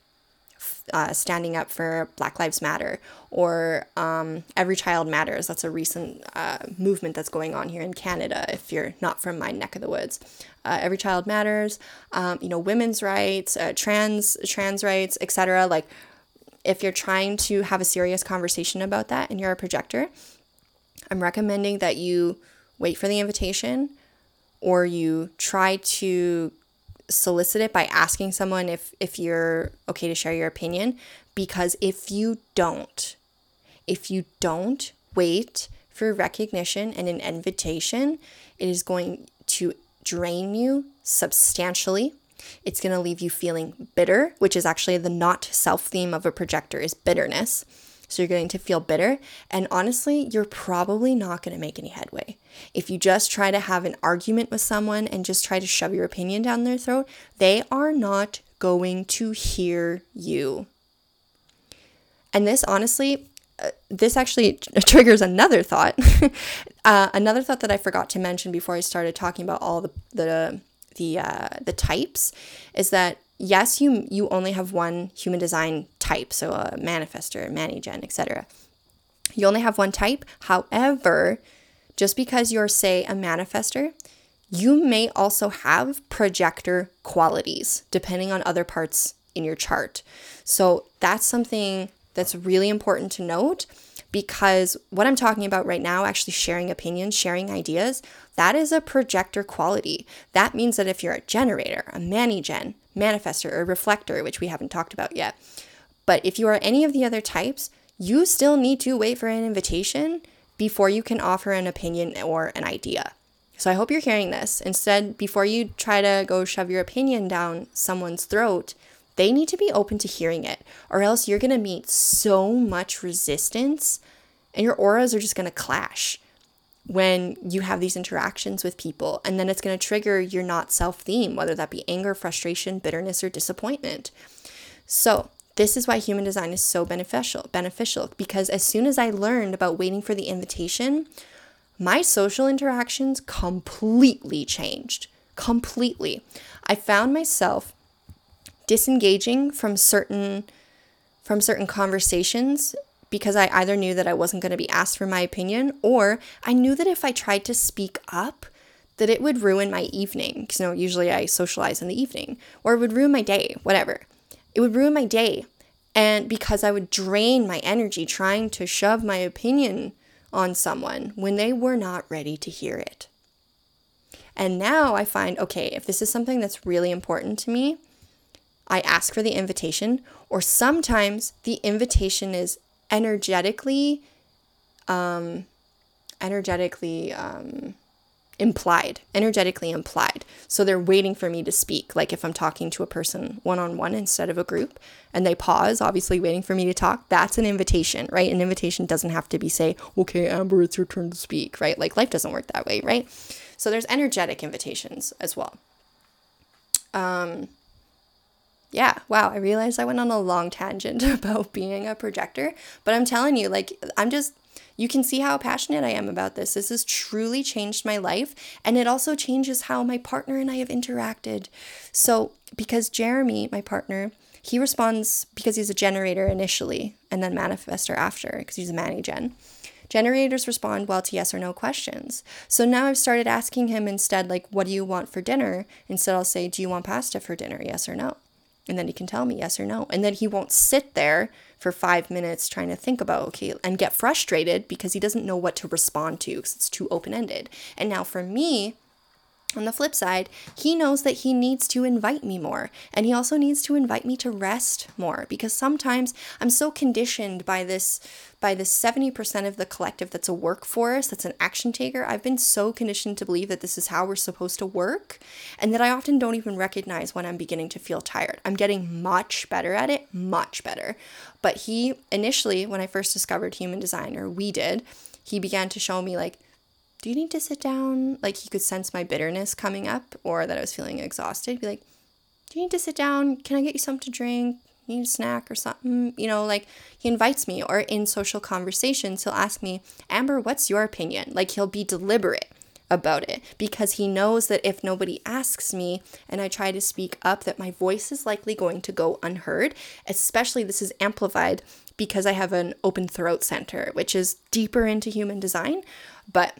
uh, standing up for Black Lives Matter or um, Every Child Matters. That's a recent uh, movement that's going on here in Canada. If you're not from my neck of the woods, uh, Every Child Matters. Um, you know, women's rights, uh, trans trans rights, etc. Like, if you're trying to have a serious conversation about that and you're a projector, I'm recommending that you wait for the invitation or you try to solicit it by asking someone if if you're okay to share your opinion. Because if you don't if you don't wait for recognition and an invitation it is going to drain you substantially. It's going to leave you feeling bitter which is actually the not self theme of a projector is bitterness so you're going to feel bitter. And honestly, you're probably not going to make any headway. If you just try to have an argument with someone and just try to shove your opinion down their throat, they are not going to hear you. And this, honestly, uh, this actually triggers another thought. uh, another thought that I forgot to mention before I started talking about all the the the uh, the types is that yes, you you only have one human design type, so a manifestor, manigen, etc. You only have one type. However, just because you're say a manifestor, you may also have projector qualities depending on other parts in your chart. So that's something that's really important to note because what I'm talking about right now, actually sharing opinions, sharing ideas, that is a projector quality. That means that if you're a generator, a manigen, manifestor, or reflector, which we haven't talked about yet, but if you are any of the other types, you still need to wait for an invitation before you can offer an opinion or an idea. So I hope you're hearing this. Instead, before you try to go shove your opinion down someone's throat, they need to be open to hearing it, or else you're going to meet so much resistance and your auras are just going to clash when you have these interactions with people. And then it's going to trigger your not self theme, whether that be anger, frustration, bitterness, or disappointment. So, this is why human design is so beneficial beneficial because as soon as I learned about waiting for the invitation, my social interactions completely changed. Completely. I found myself disengaging from certain from certain conversations because I either knew that I wasn't going to be asked for my opinion or I knew that if I tried to speak up that it would ruin my evening. Because you know usually I socialize in the evening or it would ruin my day whatever. It would ruin my day. And because I would drain my energy trying to shove my opinion on someone when they were not ready to hear it. And now I find okay if this is something that's really important to me I ask for the invitation, or sometimes the invitation is energetically, um, energetically um, implied, energetically implied. So they're waiting for me to speak. Like if I'm talking to a person one on one instead of a group and they pause, obviously waiting for me to talk, that's an invitation, right? An invitation doesn't have to be say, okay, Amber, it's your turn to speak, right? Like life doesn't work that way, right? So there's energetic invitations as well. Um, yeah, wow, I realized I went on a long tangent about being a projector, but I'm telling you, like, I'm just you can see how passionate I am about this. This has truly changed my life. And it also changes how my partner and I have interacted. So, because Jeremy, my partner, he responds because he's a generator initially and then manifestor after because he's a mani gen. Generators respond well to yes or no questions. So now I've started asking him instead, like, what do you want for dinner? Instead, I'll say, do you want pasta for dinner? Yes or no? And then he can tell me yes or no. And then he won't sit there for five minutes trying to think about, okay, and get frustrated because he doesn't know what to respond to because it's too open ended. And now for me, on the flip side, he knows that he needs to invite me more. And he also needs to invite me to rest more because sometimes I'm so conditioned by this by this 70% of the collective that's a workforce, that's an action taker. I've been so conditioned to believe that this is how we're supposed to work and that I often don't even recognize when I'm beginning to feel tired. I'm getting much better at it, much better. But he initially when I first discovered human design or we did, he began to show me like do you need to sit down? Like he could sense my bitterness coming up or that I was feeling exhausted. Be like, do you need to sit down? Can I get you something to drink? You need a snack or something? You know, like he invites me or in social conversations, he'll ask me, Amber, what's your opinion? Like he'll be deliberate about it because he knows that if nobody asks me and I try to speak up that my voice is likely going to go unheard especially this is amplified because I have an open throat center which is deeper into human design but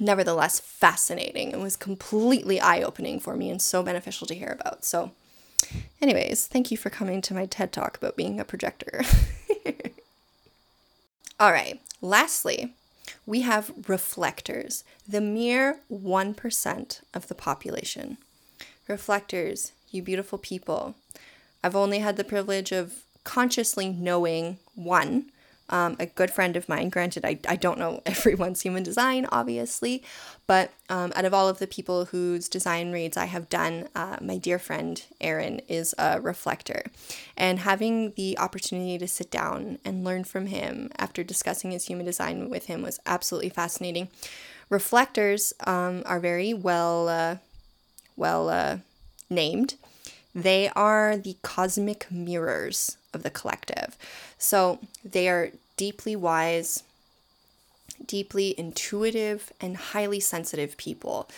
nevertheless fascinating and was completely eye opening for me and so beneficial to hear about. So, anyways, thank you for coming to my TED talk about being a projector. All right, lastly, we have reflectors, the mere 1% of the population. Reflectors, you beautiful people. I've only had the privilege of consciously knowing one um, a good friend of mine. Granted, I, I don't know everyone's human design, obviously, but um, out of all of the people whose design reads I have done, uh, my dear friend Aaron is a reflector. And having the opportunity to sit down and learn from him after discussing his human design with him was absolutely fascinating. Reflectors um, are very well, uh, well uh, named. They are the cosmic mirrors of the collective. So they are deeply wise, deeply intuitive, and highly sensitive people.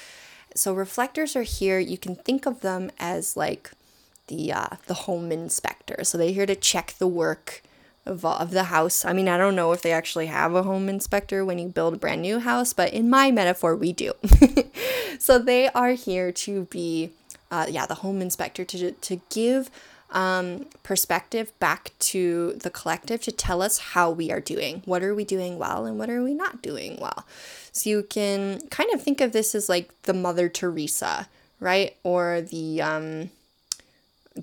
So reflectors are here. You can think of them as like the uh, the home inspector. So they're here to check the work of, of the house. I mean, I don't know if they actually have a home inspector when you build a brand new house, but in my metaphor, we do. so they are here to be, uh, yeah, the home inspector to to give um, perspective back to the collective to tell us how we are doing. What are we doing well and what are we not doing well? So you can kind of think of this as like the Mother Teresa, right? Or the um,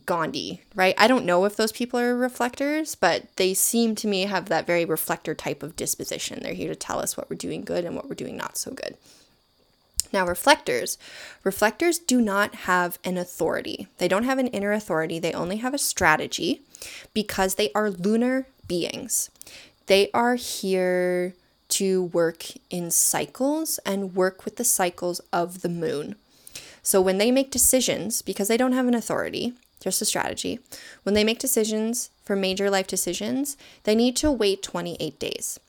Gandhi, right? I don't know if those people are reflectors, but they seem to me have that very reflector type of disposition. They're here to tell us what we're doing good and what we're doing not so good. Now, reflectors. Reflectors do not have an authority. They don't have an inner authority. They only have a strategy because they are lunar beings. They are here to work in cycles and work with the cycles of the moon. So when they make decisions, because they don't have an authority, just a strategy, when they make decisions for major life decisions, they need to wait 28 days.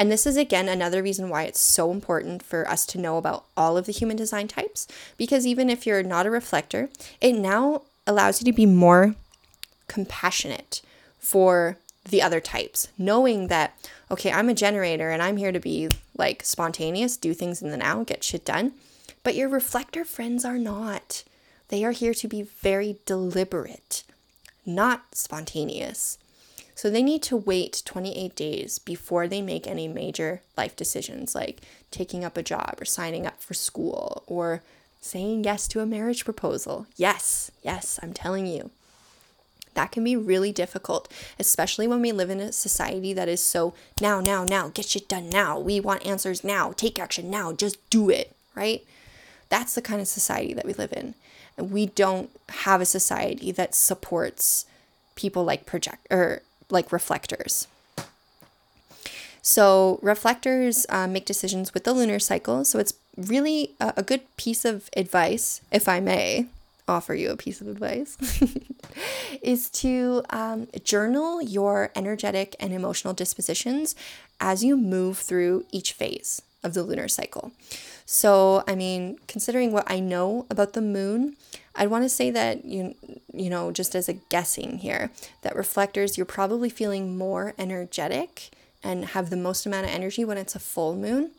And this is again another reason why it's so important for us to know about all of the human design types because even if you're not a reflector, it now allows you to be more compassionate for the other types, knowing that, okay, I'm a generator and I'm here to be like spontaneous, do things in the now, get shit done. But your reflector friends are not. They are here to be very deliberate, not spontaneous. So they need to wait 28 days before they make any major life decisions like taking up a job or signing up for school or saying yes to a marriage proposal. Yes, yes, I'm telling you. That can be really difficult, especially when we live in a society that is so now, now, now, get shit done now. We want answers now. Take action now. Just do it. right? That's the kind of society that we live in. And we don't have a society that supports people like project or like reflectors. So, reflectors uh, make decisions with the lunar cycle. So, it's really a, a good piece of advice, if I may offer you a piece of advice, is to um, journal your energetic and emotional dispositions as you move through each phase of the lunar cycle. So, I mean, considering what I know about the moon, I'd want to say that you you know, just as a guessing here, that reflectors you're probably feeling more energetic and have the most amount of energy when it's a full moon,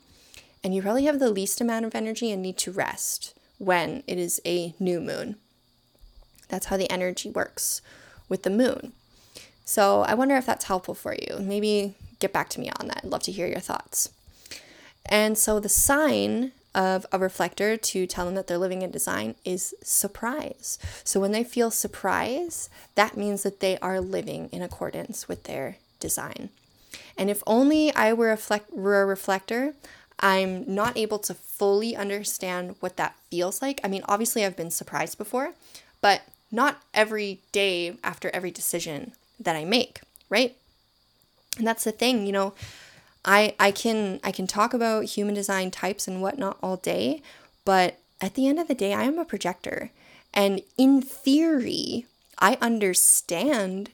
and you probably have the least amount of energy and need to rest when it is a new moon. That's how the energy works with the moon. So, I wonder if that's helpful for you. Maybe get back to me on that. I'd love to hear your thoughts. And so the sign of a reflector to tell them that they're living in design is surprise. So when they feel surprise, that means that they are living in accordance with their design. And if only I were a, reflect- were a reflector, I'm not able to fully understand what that feels like. I mean, obviously, I've been surprised before, but not every day after every decision that I make, right? And that's the thing, you know, I I can I can talk about human design types and whatnot all day, but at the end of the day, I am a projector. And in theory, I understand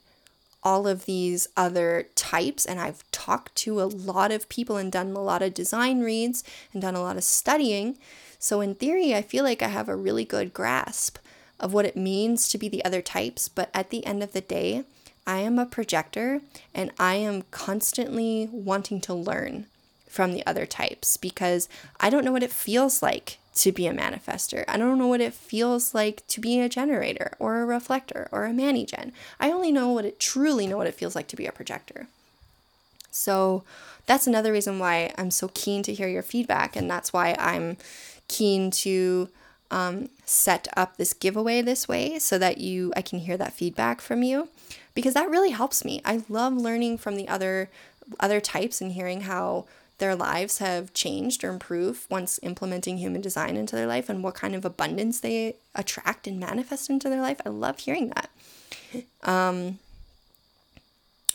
all of these other types and I've talked to a lot of people and done a lot of design reads and done a lot of studying. So in theory, I feel like I have a really good grasp of what it means to be the other types, but at the end of the day, I am a projector and I am constantly wanting to learn from the other types because I don't know what it feels like to be a manifestor. I don't know what it feels like to be a generator or a reflector or a mani-gen. I only know what it truly know what it feels like to be a projector. So that's another reason why I'm so keen to hear your feedback and that's why I'm keen to um, set up this giveaway this way so that you I can hear that feedback from you because that really helps me. I love learning from the other other types and hearing how their lives have changed or improved once implementing human design into their life and what kind of abundance they attract and manifest into their life. I love hearing that. Um,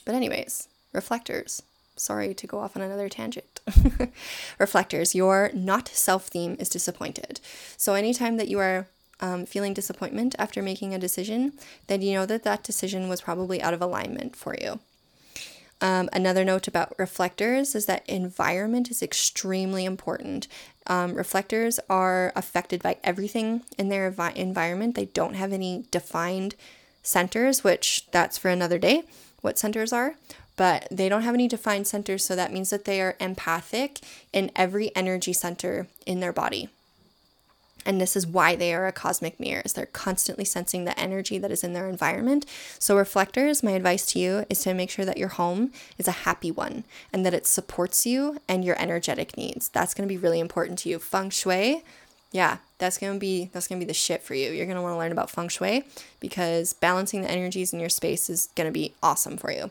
but, anyways, reflectors. Sorry to go off on another tangent. reflectors, your not self theme is disappointed. So, anytime that you are um, feeling disappointment after making a decision, then you know that that decision was probably out of alignment for you. Um, another note about reflectors is that environment is extremely important. Um, reflectors are affected by everything in their vi- environment. They don't have any defined centers, which that's for another day, what centers are, but they don't have any defined centers, so that means that they are empathic in every energy center in their body. And this is why they are a cosmic mirror. Is they're constantly sensing the energy that is in their environment. So reflectors, my advice to you is to make sure that your home is a happy one and that it supports you and your energetic needs. That's going to be really important to you. Feng shui, yeah, that's going to be that's going to be the shit for you. You're going to want to learn about feng shui because balancing the energies in your space is going to be awesome for you.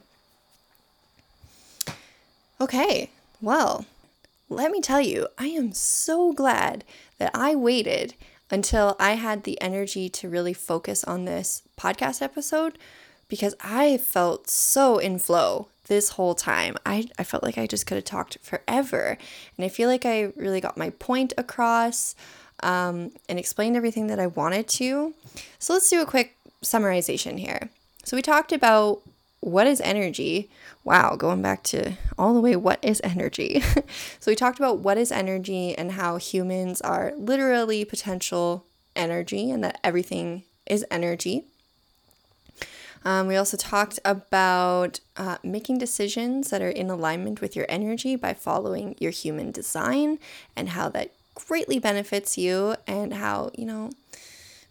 Okay. Well, let me tell you, I am so glad that I waited until I had the energy to really focus on this podcast episode because I felt so in flow this whole time. I, I felt like I just could have talked forever. And I feel like I really got my point across um, and explained everything that I wanted to. So let's do a quick summarization here. So we talked about what is energy? Wow, going back to all the way, what is energy? so, we talked about what is energy and how humans are literally potential energy and that everything is energy. Um, we also talked about uh, making decisions that are in alignment with your energy by following your human design and how that greatly benefits you, and how, you know,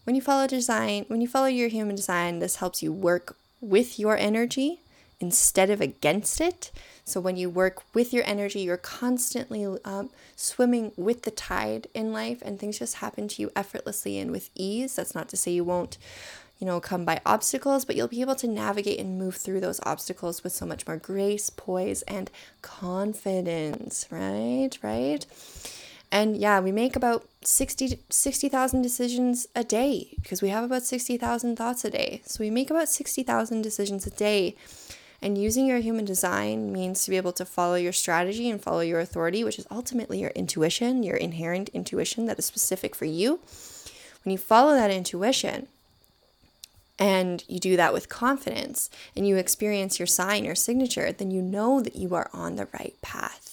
when you follow design, when you follow your human design, this helps you work with your energy instead of against it. So when you work with your energy, you're constantly um, swimming with the tide in life, and things just happen to you effortlessly and with ease. That's not to say you won't, you know, come by obstacles, but you'll be able to navigate and move through those obstacles with so much more grace, poise, and confidence. Right, right. And yeah, we make about 60 60,000 decisions a day because we have about 60,000 thoughts a day. So we make about 60,000 decisions a day. And using your human design means to be able to follow your strategy and follow your authority, which is ultimately your intuition, your inherent intuition that is specific for you. When you follow that intuition, and you do that with confidence and you experience your sign, your signature, then you know that you are on the right path.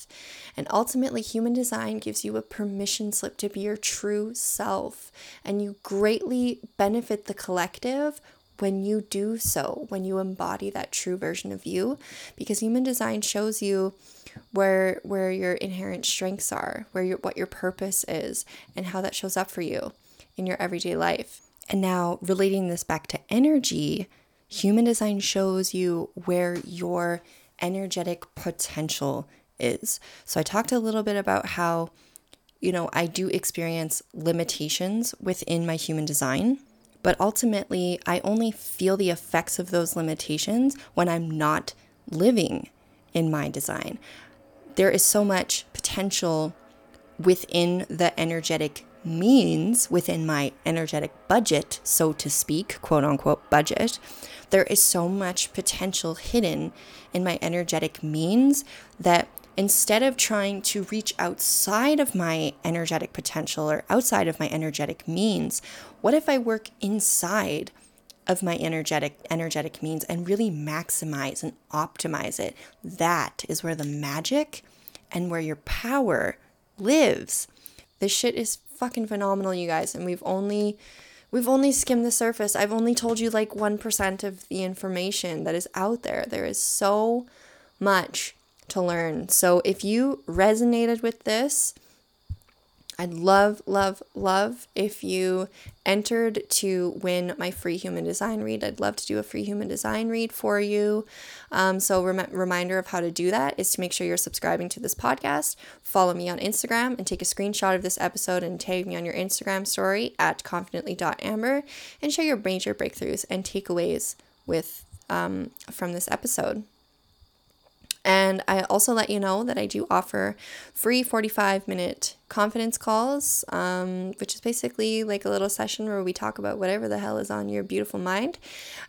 And ultimately, human design gives you a permission slip to be your true self. And you greatly benefit the collective when you do so, when you embody that true version of you, because human design shows you where where your inherent strengths are, where your what your purpose is, and how that shows up for you in your everyday life. And now, relating this back to energy, human design shows you where your energetic potential is. So, I talked a little bit about how, you know, I do experience limitations within my human design, but ultimately, I only feel the effects of those limitations when I'm not living in my design. There is so much potential within the energetic means within my energetic budget, so to speak, quote unquote budget, there is so much potential hidden in my energetic means that instead of trying to reach outside of my energetic potential or outside of my energetic means, what if I work inside of my energetic energetic means and really maximize and optimize it? That is where the magic and where your power lives. This shit is fucking phenomenal, you guys, and we've only we've only skimmed the surface. I've only told you like 1% of the information that is out there. There is so much to learn. So if you resonated with this, I'd love, love, love if you entered to win my free human design read. I'd love to do a free human design read for you. Um, so, rem- reminder of how to do that is to make sure you're subscribing to this podcast, follow me on Instagram, and take a screenshot of this episode and tag me on your Instagram story at confidently.amber and share your major breakthroughs and takeaways with um, from this episode. And I also let you know that I do offer free 45 minute confidence calls, um, which is basically like a little session where we talk about whatever the hell is on your beautiful mind.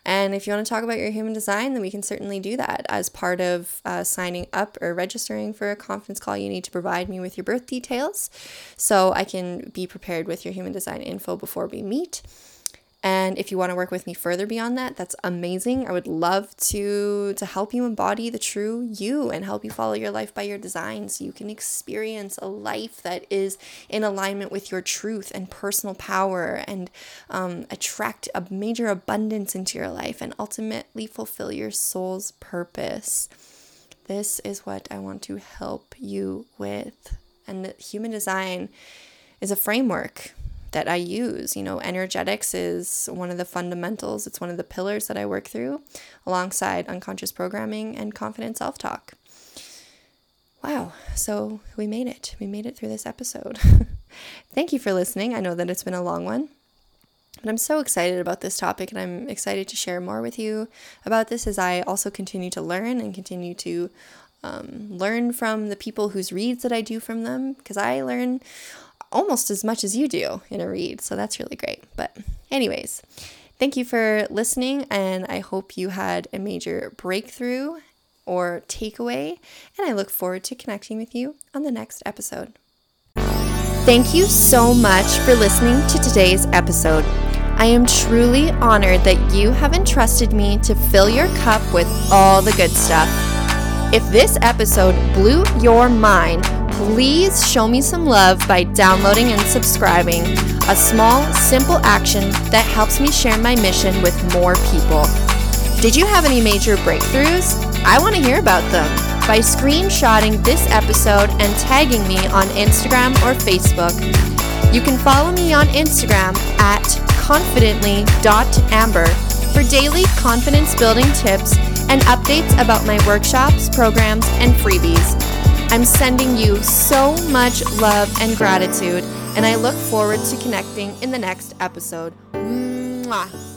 And if you want to talk about your human design, then we can certainly do that. As part of uh, signing up or registering for a confidence call, you need to provide me with your birth details so I can be prepared with your human design info before we meet. And if you want to work with me further beyond that, that's amazing. I would love to to help you embody the true you and help you follow your life by your design so you can experience a life that is in alignment with your truth and personal power and um, attract a major abundance into your life and ultimately fulfill your soul's purpose. This is what I want to help you with. And human design is a framework that I use. You know, energetics is one of the fundamentals, it's one of the pillars that I work through alongside unconscious programming and confident self talk. Wow, so we made it. We made it through this episode. Thank you for listening. I know that it's been a long one. But I'm so excited about this topic and I'm excited to share more with you about this as I also continue to learn and continue to um, learn from the people whose reads that I do from them because I learn almost as much as you do in a read. So that's really great. But, anyways, thank you for listening, and I hope you had a major breakthrough or takeaway. And I look forward to connecting with you on the next episode. Thank you so much for listening to today's episode. I am truly honored that you have entrusted me to fill your cup with all the good stuff. If this episode blew your mind, please show me some love by downloading and subscribing. A small, simple action that helps me share my mission with more people. Did you have any major breakthroughs? I want to hear about them by screenshotting this episode and tagging me on Instagram or Facebook. You can follow me on Instagram at confidently.amber for daily confidence building tips and updates about my workshops, programs, and freebies. I'm sending you so much love and gratitude, and I look forward to connecting in the next episode. Mwah.